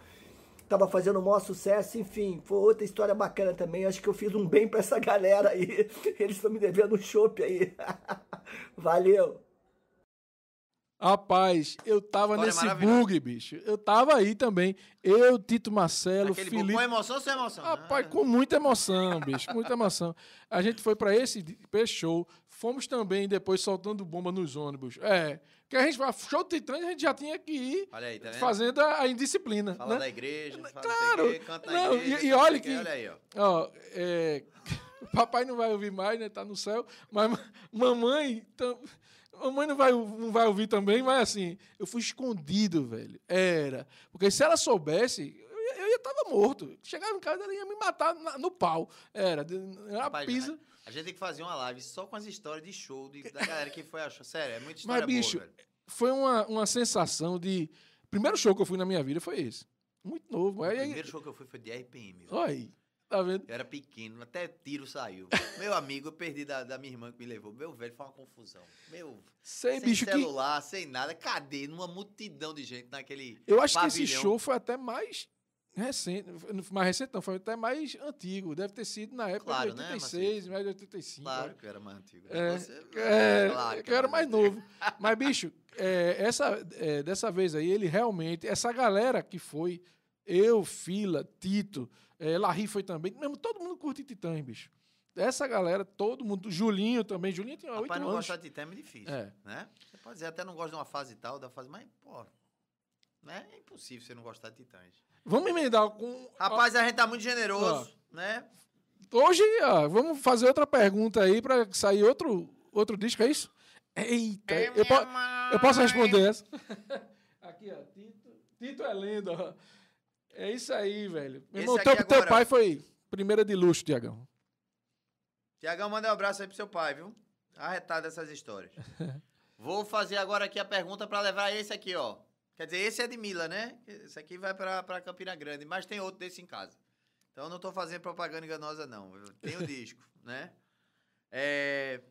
tava fazendo o maior sucesso, enfim, foi outra história bacana também. Acho que eu fiz um bem pra essa <laughs> galera aí. Eles estão me devendo um chopp aí. <laughs> Valeu. Rapaz, eu tava História nesse bug, bicho. Eu tava aí também. Eu, Tito Marcelo, Aquele Felipe. com emoção ou sem emoção? Rapaz, Ah, com muita emoção, bicho, muita emoção. A gente foi pra esse, pra esse show, fomos também depois soltando bomba nos ônibus. É, que a gente, show do Titãs, a gente já tinha que ir aí, tá fazendo a, a indisciplina, Fala né? da igreja, fala Claro. quê, canta na Não, igreja. e- e olha que- Olha aí, ó. Ó, é, <laughs> papai não vai ouvir mais, né? Tá no céu. Mas ma- mamãe. tam- mamãe não vai, não vai ouvir também, mas assim, eu fui escondido, velho. Era. Porque se ela soubesse, eu ia- eu estar morto. Chegava em casa, ela ia me matar na- no pau. Era. de- Era Rapaz, pisa. A gente tem que fazer uma live só com as histórias de show de- da <laughs> galera que foi achar. Sério, é muita Mas, história bicho, boa, velho. foi uma, uma sensação de. Primeiro show que eu fui na minha vida foi esse. Muito novo. O Aí, aí, primeiro show que eu fui foi de RPM. olha aí. Tá vendo? Eu era pequeno, até tiro saiu. <laughs> Meu amigo, eu perdi da, da minha irmã que me levou. Meu velho, foi uma confusão. Meu, Sei, sem bicho, que. celular, sem nada. Cadê? Numa multidão de gente naquele Eu acho que esse pavilhão. show foi até mais recente. Mais recente não, foi até mais antigo. Deve ter sido na época Claro, de né, 86, mais de 85. Claro né? que era mais antigo. É, Você- é, claro que eu era mais antigo. novo. <laughs> Mas, bicho, é, essa, é, dessa vez aí, ele realmente, essa galera que foi, eu, Fila, Tito, é, Larry foi também, mesmo todo mundo curte Titãs, bicho. Essa galera, todo mundo, Julinho também, Julinho tinha oito Rapaz, não anos. gostar de Titã é difícil, É. né? Você pode dizer, até não gosta de uma fase e tal, da fase, mas, pô, né? É impossível você não gostar de Titãs. Vamos emendar com... Rapaz, a gente tá muito generoso, né? Hoje, ó, vamos fazer outra pergunta aí pra sair outro, outro disco, é isso? Eita, eu, po- eu posso responder essa? <laughs> Aqui, ó, Tito, Tito é lenda, ó. É isso aí, velho. Meu irmão, teu, teu pai foi primeira de luxo, Tiagão. Tiagão, manda um abraço aí pro seu pai, viu? Arretado essas histórias. <laughs> Vou fazer agora aqui a pergunta pra levar esse aqui, ó. Quer dizer, esse é de Mila, né? Esse aqui vai pra Campina Grande, mas tem outro desse em casa. Então eu não tô fazendo propaganda enganosa, não. Eu tenho o disco, <laughs> né? É,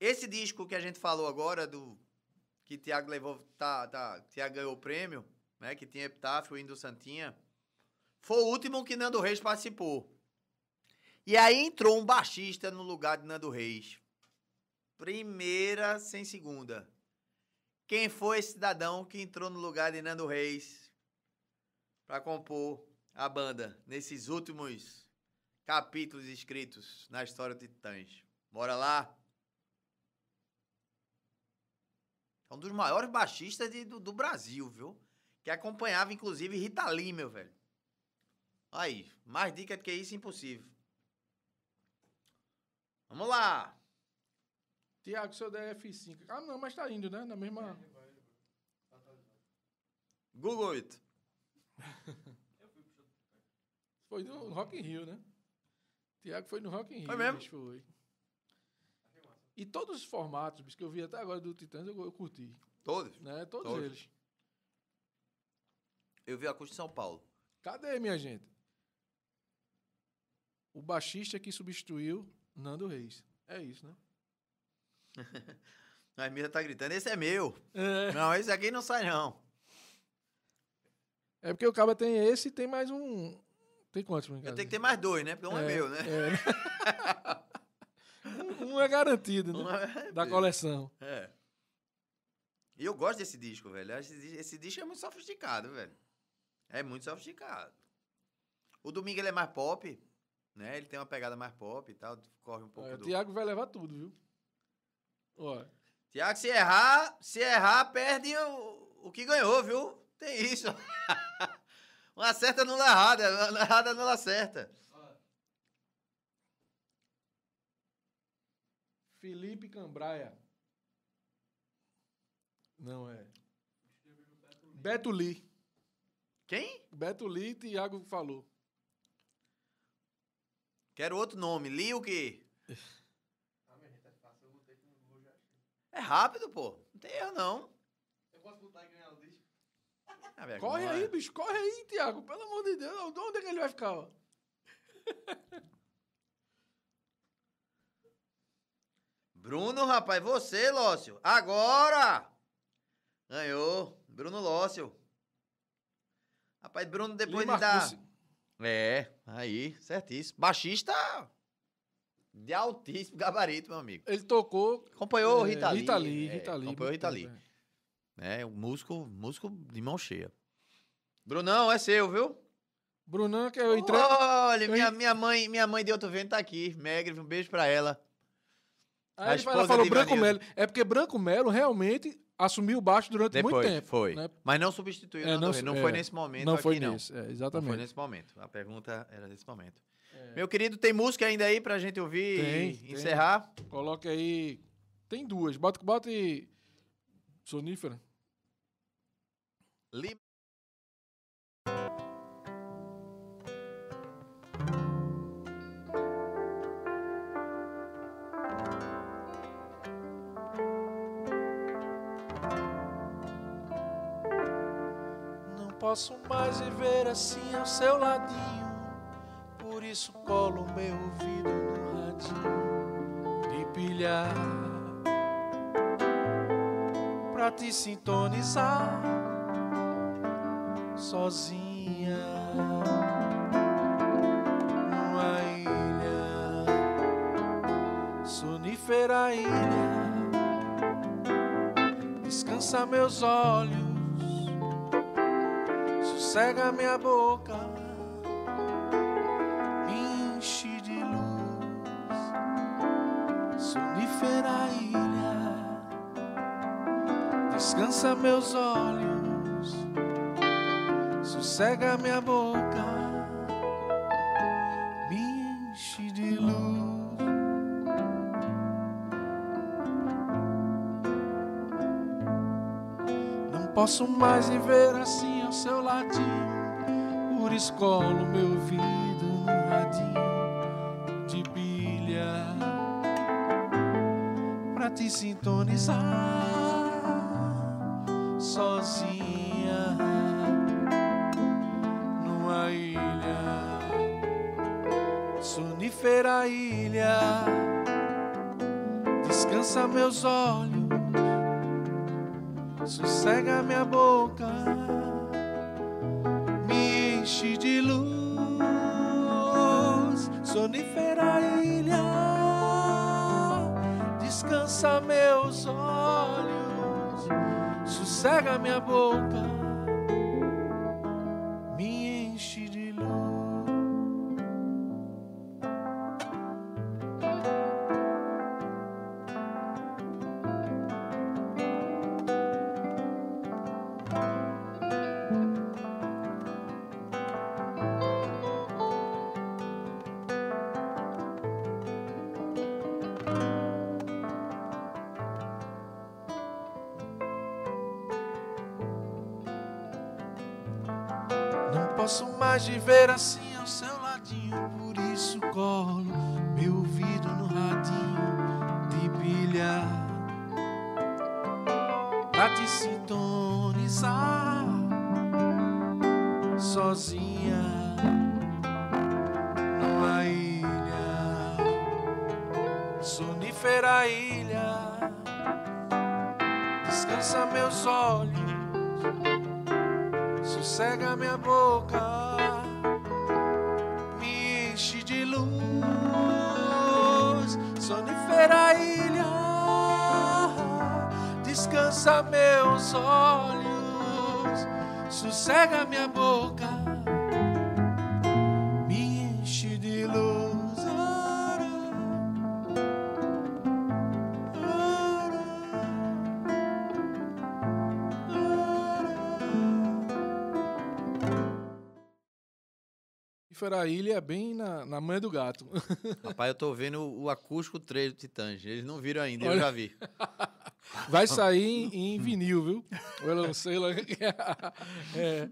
esse disco que a gente falou agora, do que Tiago levou, tá, tá, Tiago ganhou o prêmio, né? Que tinha Epitáfio Indo Santinha. Foi o último que Nando Reis participou. E aí entrou um baixista no lugar de Nando Reis. Primeira sem segunda. Quem foi esse cidadão que entrou no lugar de Nando Reis para compor a banda nesses últimos capítulos escritos na história de Titãs? Bora lá? É um dos maiores baixistas de- do, do Brasil, viu? Que acompanhava, inclusive, Rita Lee, meu velho. Aí, mais dica do que isso, impossível. Vamos lá. Tiago, seu DF5. Ah, não, mas tá indo, né? Na mesma. Google it. Foi no Rock in Rio, né? Tiago foi no Rock in Rio. Foi mesmo? bicho, foi. E todos os formatos bicho, que eu vi até agora do Titãs, eu, eu curti. Todos? Né? Todos, Todos. eles. Eu vi a Acústico de São Paulo. Cadê, minha gente? O baixista que substituiu Nando Reis. É isso, né? <laughs> A Mira tá gritando, esse é meu. É. Não, esse aqui não sai, não. É porque o Caba tem esse e tem mais um. Tem quantos? Eu tenho que ter mais dois, né? Porque um é, meu, né? <laughs> um, um é garantido, né? Um é Da coleção. É. E eu gosto desse disco, velho. Esse, esse disco é muito sofisticado, velho. É muito sofisticado. O Domingo ele é mais pop, né? Ele tem uma pegada mais pop e tal. Corre um pouco É, o do... Tiago vai levar tudo, viu? Ó, Tiago, se errar, se errar, perde o, o que ganhou, viu? Tem isso. <laughs> Uma certa anula errada, uma errada anula certa. Felipe Cambraia. Não é. Beto Lee. Quem? Beto Lee, Thiago falou. Quero outro nome. Li o quê? <laughs> É rápido, pô. Não tem erro, não. Eu posso botar e ganhar o? Ah, Corre é. aí, bicho. Corre aí, Thiago. Pelo amor de Deus. De onde é que ele vai ficar? ó? <laughs> Bruno, rapaz, você, Lócio. Agora! Ganhou. Bruno Lócio. Rapaz, Bruno, depois Lee de dar. É, aí, certíssimo. Baixista de altíssimo gabarito, meu amigo. Ele tocou. Acompanhou o é, Rita Lee. Rita Lee, é, Rita Lee. Acompanhou o Rita Lee. é. Um músico, músico de mão cheia. Brunão, é seu, viu? Brunão, que eu entrei. Olha, eu minha, minha mãe, minha mãe de outro vento tá aqui. Megre, um beijo pra ela. a Aí ele esposa falou Branco. Melo. É porque Branco Melo realmente assumiu o baixo durante Depois, muito tempo. foi. né? Mas não substituiu, É, não, não não, não é, foi nesse momento Não aqui, foi não. nesse. É, Não foi exatamente. nesse momento. A pergunta era nesse momento. Meu querido, tem música ainda aí pra gente ouvir Tem, e tem. encerrar? Coloca aí. Tem duas. Bota, bota e. Sonífera. Não posso mais viver assim ao seu ladinho. Isso colo meu ouvido no radinho de pilhar. Pra te sintonizar sozinha numa ilha sonífera ilha. Descansa meus olhos sossega minha boca, descansa meus olhos, sossega minha boca, me enche de luz. Não posso mais viver assim ao seu ladinho. Por isso colo meu ouvido no radinho de pilha pra te sintonizar meus olhos mais viver assim ao seu ladinho, por isso colo meu ouvido no radinho de pilha pra te sintonizar sozinha numa ilha, sonífera ilha, descansa meus olhos sossega minha boca, me enche de luz, sonífera ilha, descansa meus olhos, sossega minha boca, Sonífera ilha é bem na, na manha do gato. <laughs> Rapaz, eu tô vendo o acústico 3 do Titãs. Eles não viram ainda, eu Olha. já vi. <laughs> Vai sair em, em vinil, viu? Eu não sei lá. É.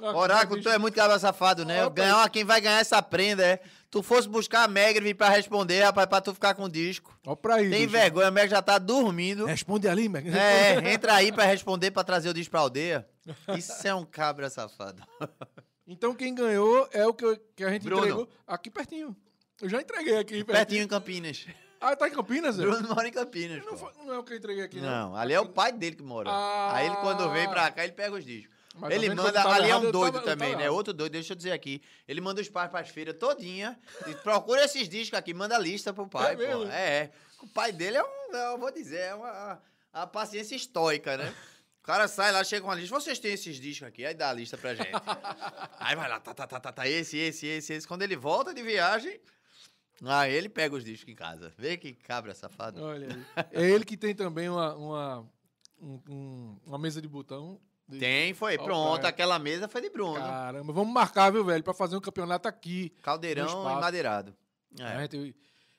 Oráculo, tu é muito cabra safado, né? Ganhar, quem vai ganhar essa prenda é. Tu fosse buscar a Meg vir pra responder, rapaz, pra tu ficar com o disco. Ó pra aí. Tem bicho. vergonha, a Meg já tá dormindo. Responde ali, Meg. É, entra aí pra responder, pra trazer o disco pra aldeia. Isso é um cabra safado. <laughs> Então quem ganhou é o que, eu- que a gente Bruno. entregou aqui pertinho. Eu já entreguei aqui Pertinho em Campinas. Ah, tá em Campinas, Zé? Bruno mora em Campinas. Não, foi- não é o que eu entreguei aqui, não. Não, ali é o pai dele que mora. Ah. Aí ele, quando vem pra cá, ele pega os discos. Mas tá ele manda. tava Ali é errado, um eu doido tava- também, né? errado. Outro doido, deixa eu dizer aqui. Ele manda os pais pras feiras todinha. E procura esses discos aqui, manda a lista pro pai, É pô. mesmo? É, é. O pai dele é um. Eu vou dizer, é uma, a paciência estoica, né? O cara sai lá, chega com a lista. Vocês têm esses discos aqui? Aí dá a lista pra gente. <laughs> Aí vai lá, tá, tá, tá, tá, tá. Esse, esse, esse, esse. Quando ele volta de viagem. Aí ele pega os discos em casa. Vê que cabra safado. Olha aí. É ele que tem também uma, uma, um- um- uma mesa de botão. de- Tem, foi. Ó, Pronto, pai. aquela mesa foi de Bruno. Caramba, vamos marcar, viu, velho, pra fazer um campeonato aqui. Caldeirão e madeirado. A É.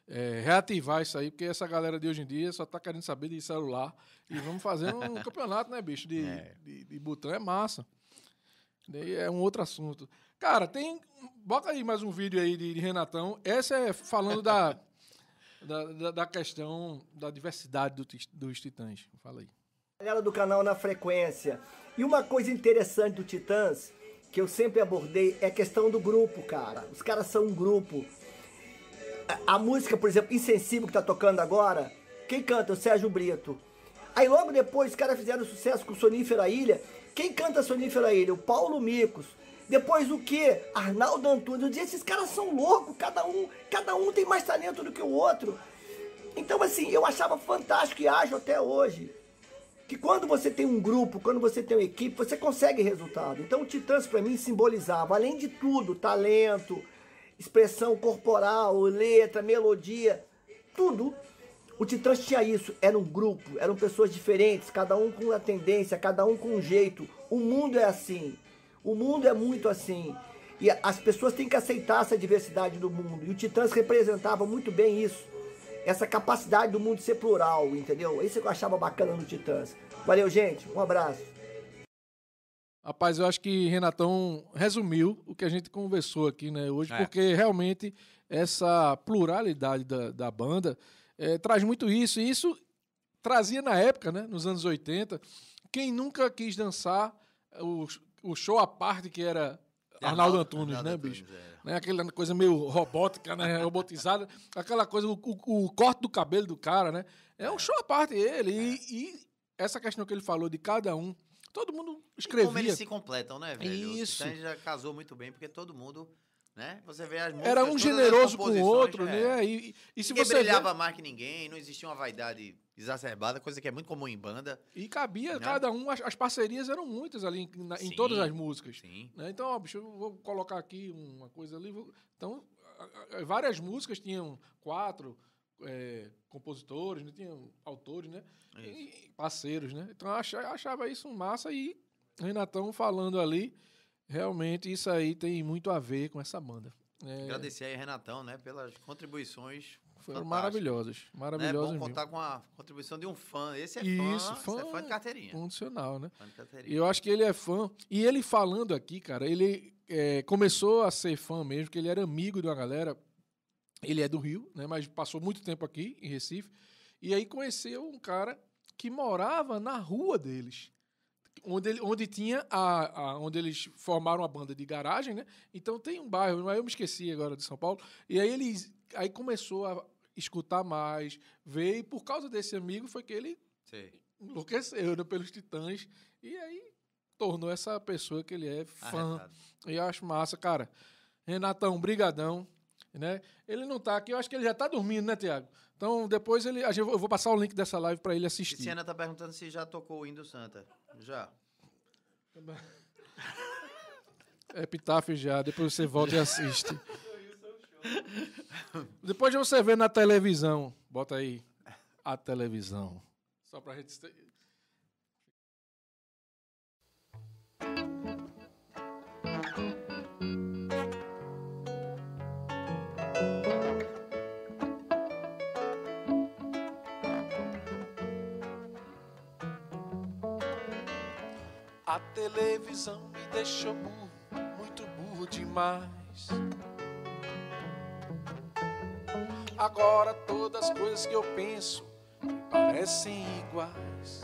é, reativar isso aí, porque essa galera de hoje em dia só tá querendo saber de celular. E vamos fazer um <laughs> campeonato, né, bicho? De, É. de, de botão é massa. Daí é um outro assunto. Cara, tem. Bota aí mais um vídeo aí de, de Renatão. Essa é falando da, <laughs> da, da, da questão da diversidade do, dos titãs. Fala aí. Galera do canal Na Frequência. E uma coisa interessante do Titãs, que eu sempre abordei, é a questão do grupo, cara. Os caras são um grupo. A, música, por exemplo, Insensível, que tá tocando agora, quem canta? O Sérgio Brito. Aí logo depois os caras fizeram sucesso com Sonífera Ilha. Quem canta Sonífera Ilha? O Paulo Micos. Depois o quê? Arnaldo Antunes. Eu dizia, esses caras são loucos, cada um, cada um tem mais talento do que o outro. Então, assim, eu achava fantástico e acho até hoje que quando você tem um grupo, quando você tem uma equipe, você consegue resultado. Então o Titãs para mim simbolizava, além de tudo, talento, expressão corporal, letra, melodia, tudo. O Titãs tinha isso, era um grupo, eram pessoas diferentes, cada um com uma tendência, cada um com um jeito. O mundo é assim. O mundo é muito assim. E as pessoas têm que aceitar essa diversidade do mundo. E o Titãs representava muito bem isso essa capacidade do mundo ser plural, entendeu? Isso que eu achava bacana no Titãs. Valeu, gente. Um abraço. Rapaz, eu acho que Renatão resumiu o que a gente conversou aqui né, hoje, É. porque realmente essa pluralidade da, da banda eh, traz muito isso. E isso trazia na época, né, nos anos 80, quem nunca quis dançar o, o show à parte que era Arnaldo Antunes, Arnaldo né, Antunes, bicho? é. Né, aquela coisa meio robótica, né, <laughs> robotizada, aquela coisa, o, o- o corte do cabelo do cara, né? É um show à parte ele. E, e essa questão que ele falou de cada um, todo mundo E escrevia. como eles se completam, né, velho? Isso. O já casou muito bem, porque todo mundo, né? Você vê as Era músicas, um todas as generoso com o outro, é. né? E, e se Ninguém você vê, brilhava mais que ninguém, não existia uma vaidade exacerbada, coisa que é muito comum em banda. e cabia Né? cada um, as, as parcerias eram muitas ali em, na- em Sim. todas as músicas. Sim. né? Então, ó, bicho, eu vou colocar aqui uma coisa ali. vou- Então, várias músicas tinham quatro é, compositores, né? tinham autores, né? E parceiros, né? Então, eu achava, isso massa e Renatão falando ali, realmente isso aí tem muito a ver com essa banda. É, Agradecer aí, Renatão, né, pelas contribuições. foram fantásticas. maravilhosas, Né? É maravilhosas bom mesmo. contar com a contribuição de um fã. Esse é Isso, fã, esse é fã fã de carteirinha. Condicional, né? Fã de carteirinha. eu acho que ele é fã. E ele falando aqui, cara, ele é, começou a ser fã mesmo, que ele era amigo de uma galera. Ele é do Rio, né? Mas passou muito tempo aqui, em Recife. E aí conheceu um cara que morava na rua deles. Onde, ele, onde tinha a, a- onde eles formaram a banda de garagem, né? Então tem um bairro, mas eu me esqueci agora de São Paulo. E aí eles aí começou a escutar mais, ver, e por causa desse amigo foi que ele Sei. enlouqueceu né, pelos Titãs e aí tornou essa pessoa que ele é fã. Arretado. E eu acho massa, cara. Renatão, brigadão, né? Ele não tá aqui, eu acho que ele já tá dormindo, né, Tiago? Então depois ele, a gente- eu vou passar o link dessa live para ele assistir. Tiziana tá perguntando se já tocou o Indo Santa. Já. É <laughs> Epitáfio já, depois você volta e assiste. depois de você ver na televisão, bota aí a televisão. Só pra gente A televisão me deixou burro, muito burro demais. Agora todas as coisas que eu penso me parecem iguais.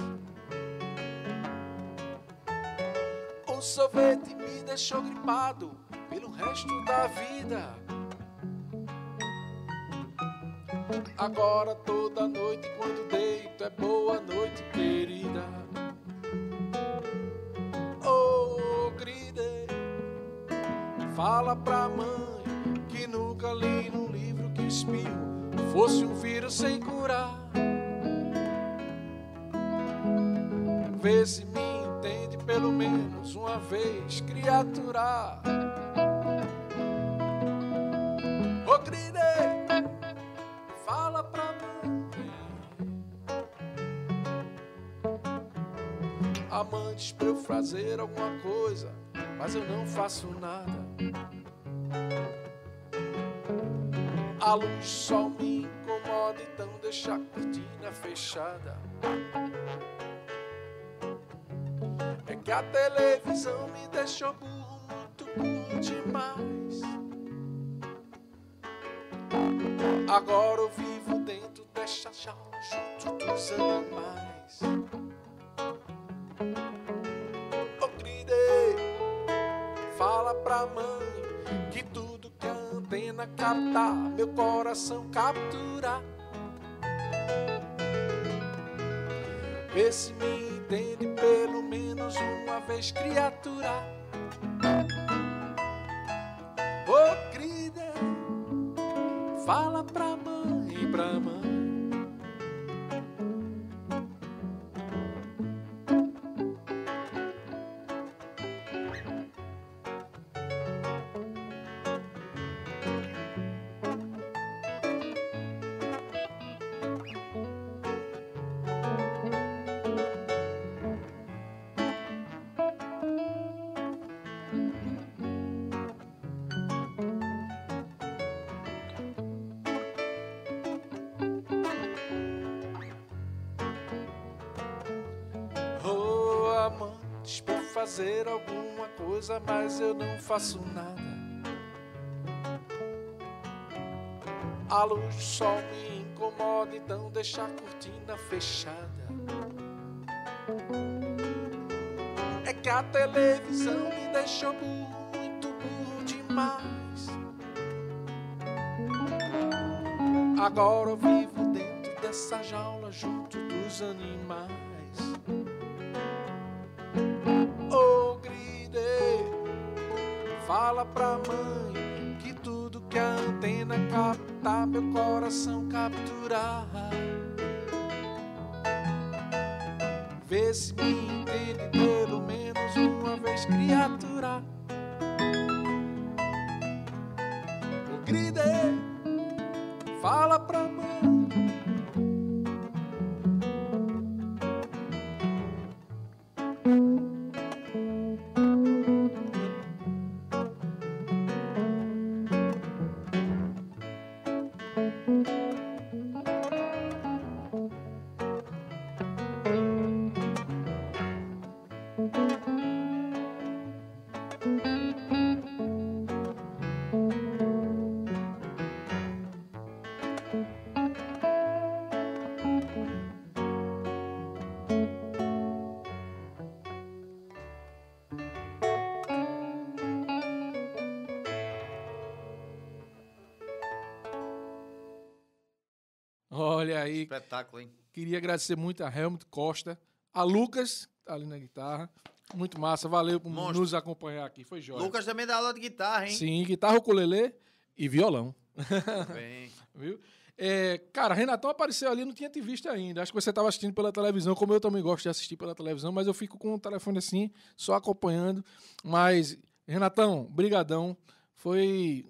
O sorvete me deixou gripado pelo resto da vida. Agora toda noite quando deito é boa noite, querida. Fala pra mãe que nunca li num livro que o espirro fosse um vírus sem curar. Vê se me entende pelo menos uma vez, criatura. Ô, fala pra mãe. A mãe diz pra eu fazer alguma coisa, mas eu não faço nada. A luz sol me incomoda, então deixa a cortina fechada. É que a televisão me deixou burro, muito burro demais. Agora eu vivo dentro desta jaula junto dos animais. Captar, meu coração capturar. Vê se me entende pelo menos uma vez, criatura. Ô gride, fala pra mãe, pra mãe. Coisa, mas eu não faço nada. A luz do sol me incomoda, então deixa a cortina fechada. É que a televisão me deixou muito burro demais. Agora eu vivo dentro dessa jaula junto dos animais. Fala pra mãe que tudo que a antena captar, meu coração capturar. Vê se me entende pelo menos uma vez, criatura. Olha aí, Espetáculo, hein? queria agradecer muito a Helmut Costa, a Lucas, tá ali na guitarra. Muito massa, valeu por Monstro. nos acompanhar aqui, foi jóia. Lucas também dá aula de guitarra, hein? Sim, guitarra, ukulele e violão. Bem. <laughs> Viu? É, cara, Renatão apareceu ali, não tinha te visto ainda. Acho que você estava assistindo pela televisão, como eu também gosto de assistir pela televisão, mas eu fico com o telefone assim, só acompanhando. Mas, Renatão, brigadão. Foi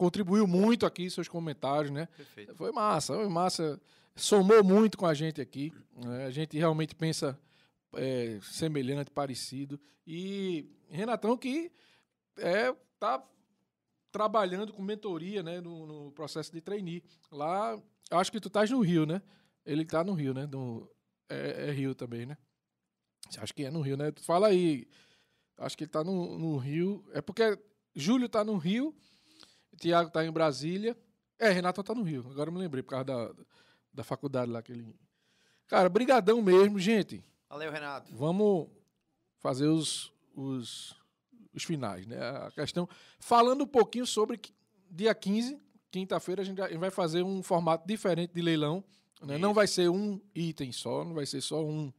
contribuiu muito aqui seus comentários, né? Perfeito. Foi massa, foi massa. Somou muito com a gente aqui. né? A gente realmente pensa é, semelhante, parecido. E Renatão que é, tá trabalhando com mentoria né, no, no processo de trainee. Lá, acho que tu estás no Rio, né? Ele está no Rio, né? No, é, é Rio também, né? Acho que é no Rio, né? Fala aí. Acho que ele tá no, no Rio. É porque Júlio tá no Rio, Tiago tá em Brasília. É, Renato tá no Rio. Agora eu me lembrei por causa da, da faculdade lá que ele. Cara, brigadão mesmo, gente. Valeu, Renato. Vamos fazer os, os, os finais, né? A questão. Falando um pouquinho sobre dia 15, quinta-feira, a gente vai- fazer um formato diferente de leilão. né? Não vai ser um item só, não vai ser só um,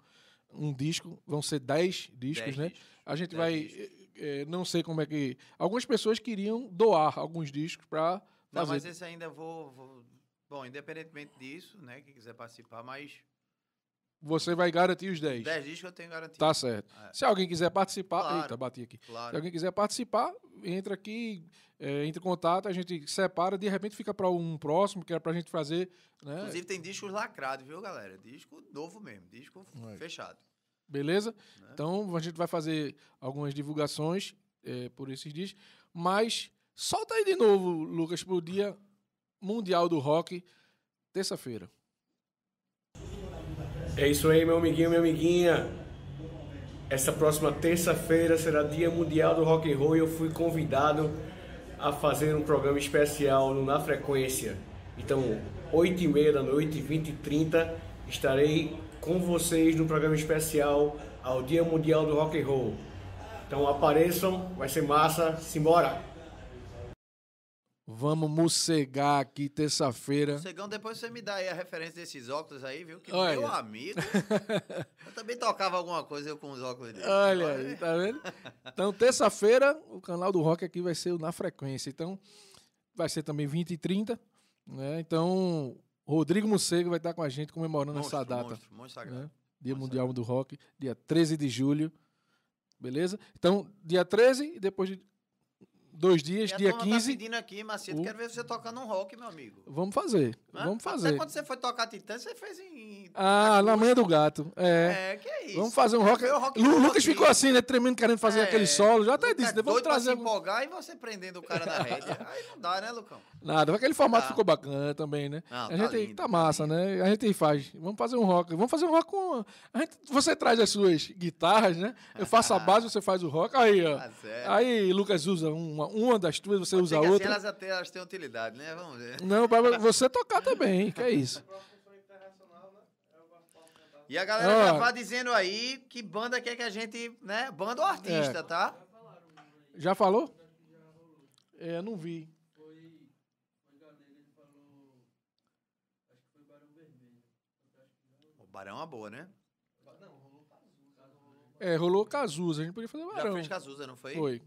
um disco, vão ser 10 discos, Dez né? discos. A gente Dez vai. discos. Eh, não sei como é que. Algumas pessoas queriam doar alguns discos para Não, mas esse ainda vou, vou- Bom, independentemente disso, né? Quem quiser participar, mas Você vai garantir os 10. 10 discos eu tenho garantido. Tá certo. É. Se alguém quiser participar. Claro. Eita, bati aqui. Se Claro. alguém quiser participar, entra aqui, é, entra em contato, a gente separa, de repente fica para um próximo, que era pra gente fazer. Né? Inclusive tem discos lacrados, viu, galera? Disco novo mesmo, disco fechado. Beleza? Né? Então a gente vai fazer algumas divulgações é, por esses dias. Mas solta aí de novo, Lucas, pro Dia Mundial do Rock, terça-feira. É isso aí, meu amiguinho, minha amiguinha. Essa próxima terça-feira será Dia Mundial do Rock and Roll e eu fui convidado a fazer um programa especial no Na Frequência. Então, 8 e meia da noite, 20 e 30, estarei com vocês no programa especial ao Dia Mundial do Rock and Roll. Então apareçam, vai ser massa, simbora! Vamos mossegar aqui terça-feira. Cegão, depois você me dá aí a referência desses óculos aí, viu? Que Olha. meu amigo. <laughs> eu também tocava alguma coisa eu com os óculos dele. Olha aí, tá vendo? Então, terça-feira, o canal do Rock aqui vai ser o Na Frequência. Então, vai ser também 20 e 30. Né? Então, Rodrigo Mocego vai estar com a gente comemorando Monstro, essa data. Monstro, monstro sagrado. né? Dia Monstro Mundial do Rock, dia 13 de julho. Beleza? Então, dia 13 e depois de dois dias, E dia turma 15, Tá pedindo aqui, Macedo, o- quero ver você tocando um rock, meu amigo. vamos fazer. Né? Vamos Até fazer. quando você foi tocar Titã, você fez em. Ah, na manhã do gato. É. É, que é isso. Vamos fazer um rock. rock Lu- roll Lucas ficou assim, né? Tremendo, querendo fazer É, aquele solo. Já até Lucas disse, né? Vamos doido pra trazer. se empolgar e você prendendo o cara na <laughs> rédea. Aí não dá, né, Lucão? Nada, aquele formato Tá. ficou bacana também, né? Não, a tá gente lindo, tá tá massa, né? A gente faz. Vamos fazer um rock. Vamos fazer um rock com. A gente, você traz as suas guitarras, né? Eu faço a <laughs> base, você faz o rock. Aí, ó. Tá. Aí, Lucas usa uma, uma das tuas, você Pode usa que outra. Assim elas, até, elas têm utilidade, né? Vamos ver. Não, pra você tocar também, que é isso. <laughs> E a galera Ó. já vai dizendo aí que banda quer que a gente, né? Banda ou artista, É. tá? Já falou? É, não vi. O Barão é uma boa, né? É, rolou Cazuza. A gente podia fazer Já Barão. fez Cazuza, não foi? Foi.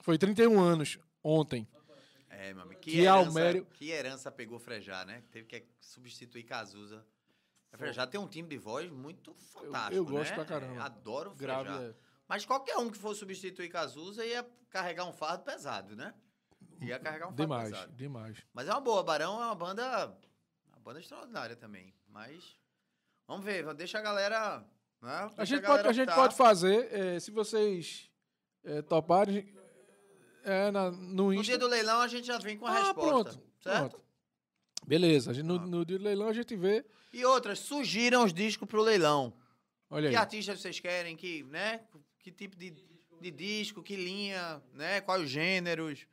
Foi 31 anos ontem. É, meu amigo. Que, Que herança, Almério- que herança pegou Frejá, né? Teve que substituir Cazuza. A Frejá tem um time de voz muito fantástico, eu gosto né? pra caramba. Adoro o Grave. Frejá. é. Mas qualquer um que for substituir Cazuza ia carregar um fardo pesado, né? Ia carregar um fardo Demais, pesado. demais. Mas é uma boa. Barão é uma banda. Uma banda extraordinária também. Mas. Vamos ver, deixa a galera. Né? A Deixa gente, pode, galera a gente pode fazer, é, se vocês é, toparem, é, na, no No Insta. dia do leilão a gente já vem com a Ah, resposta. pronto, certo? pronto. Beleza, gente, no, Pronto. no dia do leilão a gente vê. E outras, sugiram os discos pro leilão. Olha Que aí. artistas vocês querem? Que, né? Que tipo de, de disco, que linha, né? Quais os gêneros.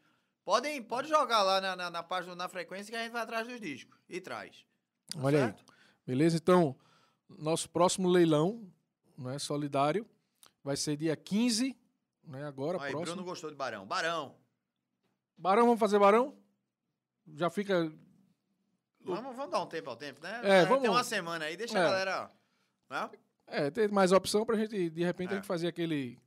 Podem, pode jogar lá na, na, na página na frequência que a gente vai atrás dos discos. E traz. Tá Olha certo? aí. Beleza? Então, nosso próximo leilão, né, solidário, vai ser dia 15, né, agora, Aí, próximo. Bruno gostou de Barão. Barão. Barão, vamos fazer Barão? Já fica... Vamos, vamos dar um tempo ao tempo, né? É, É, vamos- Tem uma semana aí, deixa É. a galera. Né? É, ter mais opção pra gente, de repente, a É. gente fazer aquele...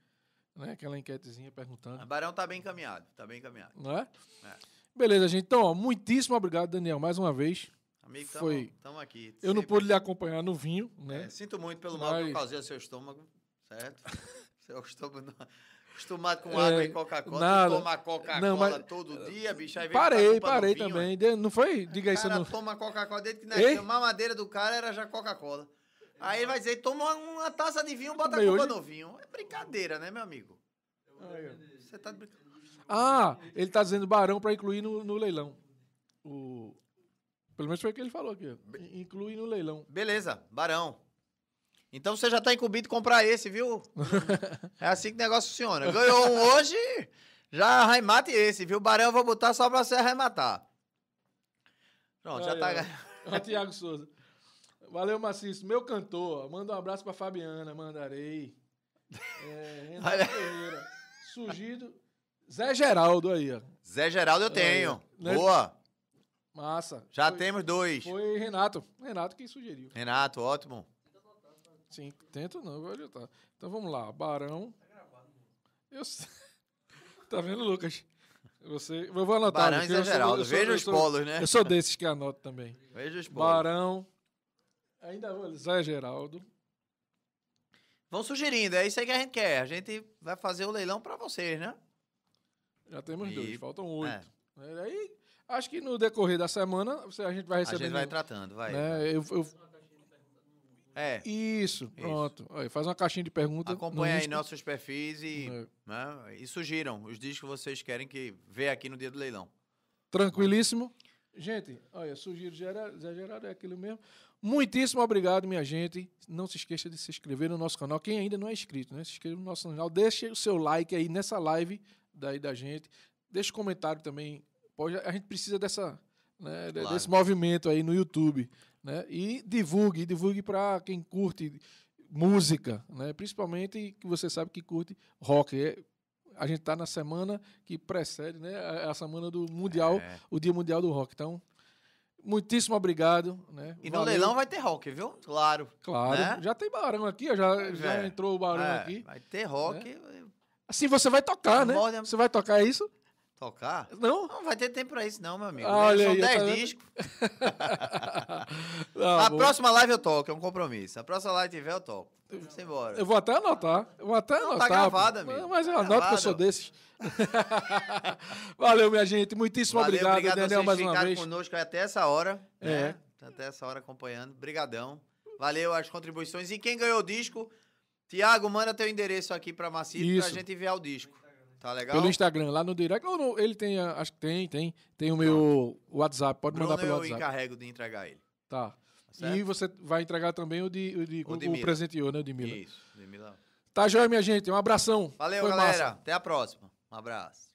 Né, aquela enquetezinha perguntando. Barão tá bem encaminhado. Tá bem encaminhado. Não é? É. Beleza, gente. Então, ó, muitíssimo obrigado, Daniel, mais uma vez. Amigo, Foi. tamo, tamo aqui. Eu não pude lhe acompanhar no vinho, né? É, sinto muito pelo mal que eu Mas- causei ao seu estômago, certo? <laughs> seu estômago não- acostumado com É, água e Coca-Cola, toma Coca-Cola Não, mas- todo dia, bicho, aí vem Parei, parei vinho, também. Não foi? Diga O isso. cara Não... toma Coca-Cola desde que Ei? nasceu. A mamadeira do cara era já Coca-Cola. Aí ele vai dizer, toma uma taça de vinho, bota a culpa hoje. no vinho. É brincadeira, né, meu amigo? Você tá de brincadeira. Ah, ele tá dizendo Barão pra incluir no, no leilão. O Pelo menos foi o que ele falou aqui. Inclui no leilão. Beleza, Barão. Então você já tá incumbido de comprar esse, viu? <laughs> é assim que o negócio funciona. Ganhou um hoje, já arremate esse, viu? Barão eu vou botar só pra você arrematar. Pronto, já tá. ó. <laughs> Ó, Tiago Souza. Valeu, Maciço. Meu cantor. Manda um abraço pra Fabiana, mandarei. É, Renato Olha. Ferreira. Surgido. Zé Geraldo aí, ó. Zé Geraldo eu tenho. né? Boa. Massa. Já Foi- temos dois. Foi Renato. Renato que sugeriu. Renato, ótimo. Sim, tento não, vou adiantar. Então vamos lá. Barão. Eu sei. <laughs> Tá vendo, Lucas? Você, eu vou anotar. Barão e eu sou- Geraldo. eu Veja eu os polos, né? Eu sou desses que anoto também. Veja os polos. Barão. Ainda vou. Zé Geraldo. Vão sugerindo, é isso aí que a gente quer. A gente vai fazer o leilão pra vocês, né? Já temos E- dois, faltam oito. É, Aí, acho que no decorrer da semana você- a gente vai a receber. gente vai tratando, vai. né, eu- eu- É. isso, pronto. Aí, faz uma caixinha de perguntas. Acompanha aí nossos perfis e, É. né, e sugiram os discos que vocês querem que vê aqui no dia do leilão. Tranquilíssimo. Gente, olha, sugiro Zé Gerardo é aquilo mesmo. Muitíssimo obrigado, minha gente. Não se esqueça de se inscrever no nosso canal. Quem ainda não é inscrito, né? Se inscreva no nosso canal. Deixe o seu like aí nessa live daí da gente. Deixe comentário também. Pode, a gente precisa dessa, né, Claro. desse movimento aí no YouTube. Né? E divulgue, divulgue para quem curte música, né? principalmente que você sabe que curte rock. É, a gente está na semana que precede né, a, semana do Mundial É. o Dia Mundial do Rock. Então, muitíssimo obrigado. Né? E no Valeu. leilão vai ter rock, viu? Claro. Claro. né? Já tem barão aqui, já, já É. entrou o barão É, aqui. Vai ter rock. Assim você vai tocar, né? Morde- Você vai tocar isso? Tocar? Não? Não vai ter tempo pra isso, não, meu amigo. Olha São aí, 10 tá discos. Ah, <laughs> a bom. próxima live eu toco, é um compromisso. A próxima live tiver, eu toco. Vamos embora. Eu vou até anotar. Eu vou até Não, tá anotar. gravado, pô. amigo. Mas eu Tá anoto que eu sou desses. <laughs> Valeu, minha gente. Muitíssimo Valeu, obrigado, obrigado Daniel, vocês mais uma vez. conosco até essa hora. É. Né? Até essa hora acompanhando. Brigadão. Valeu as contribuições. E quem ganhou o disco, Tiago, manda teu endereço aqui pra Macito pra Isso. gente enviar o disco. Tá legal? Pelo Instagram, lá no direct. Ou no- ele tem, acho que tem, tem. Tem o meu WhatsApp. Pode Bruno mandar pelo eu WhatsApp. encarrego de entregar ele. Tá. certo? E você vai entregar também o de o, de, O o, de o presenteou, né? O de Mila. Isso, de Milão. Tá joia, minha gente. Um abração. Valeu, Foi galera. massa. Até a próxima. Um abraço.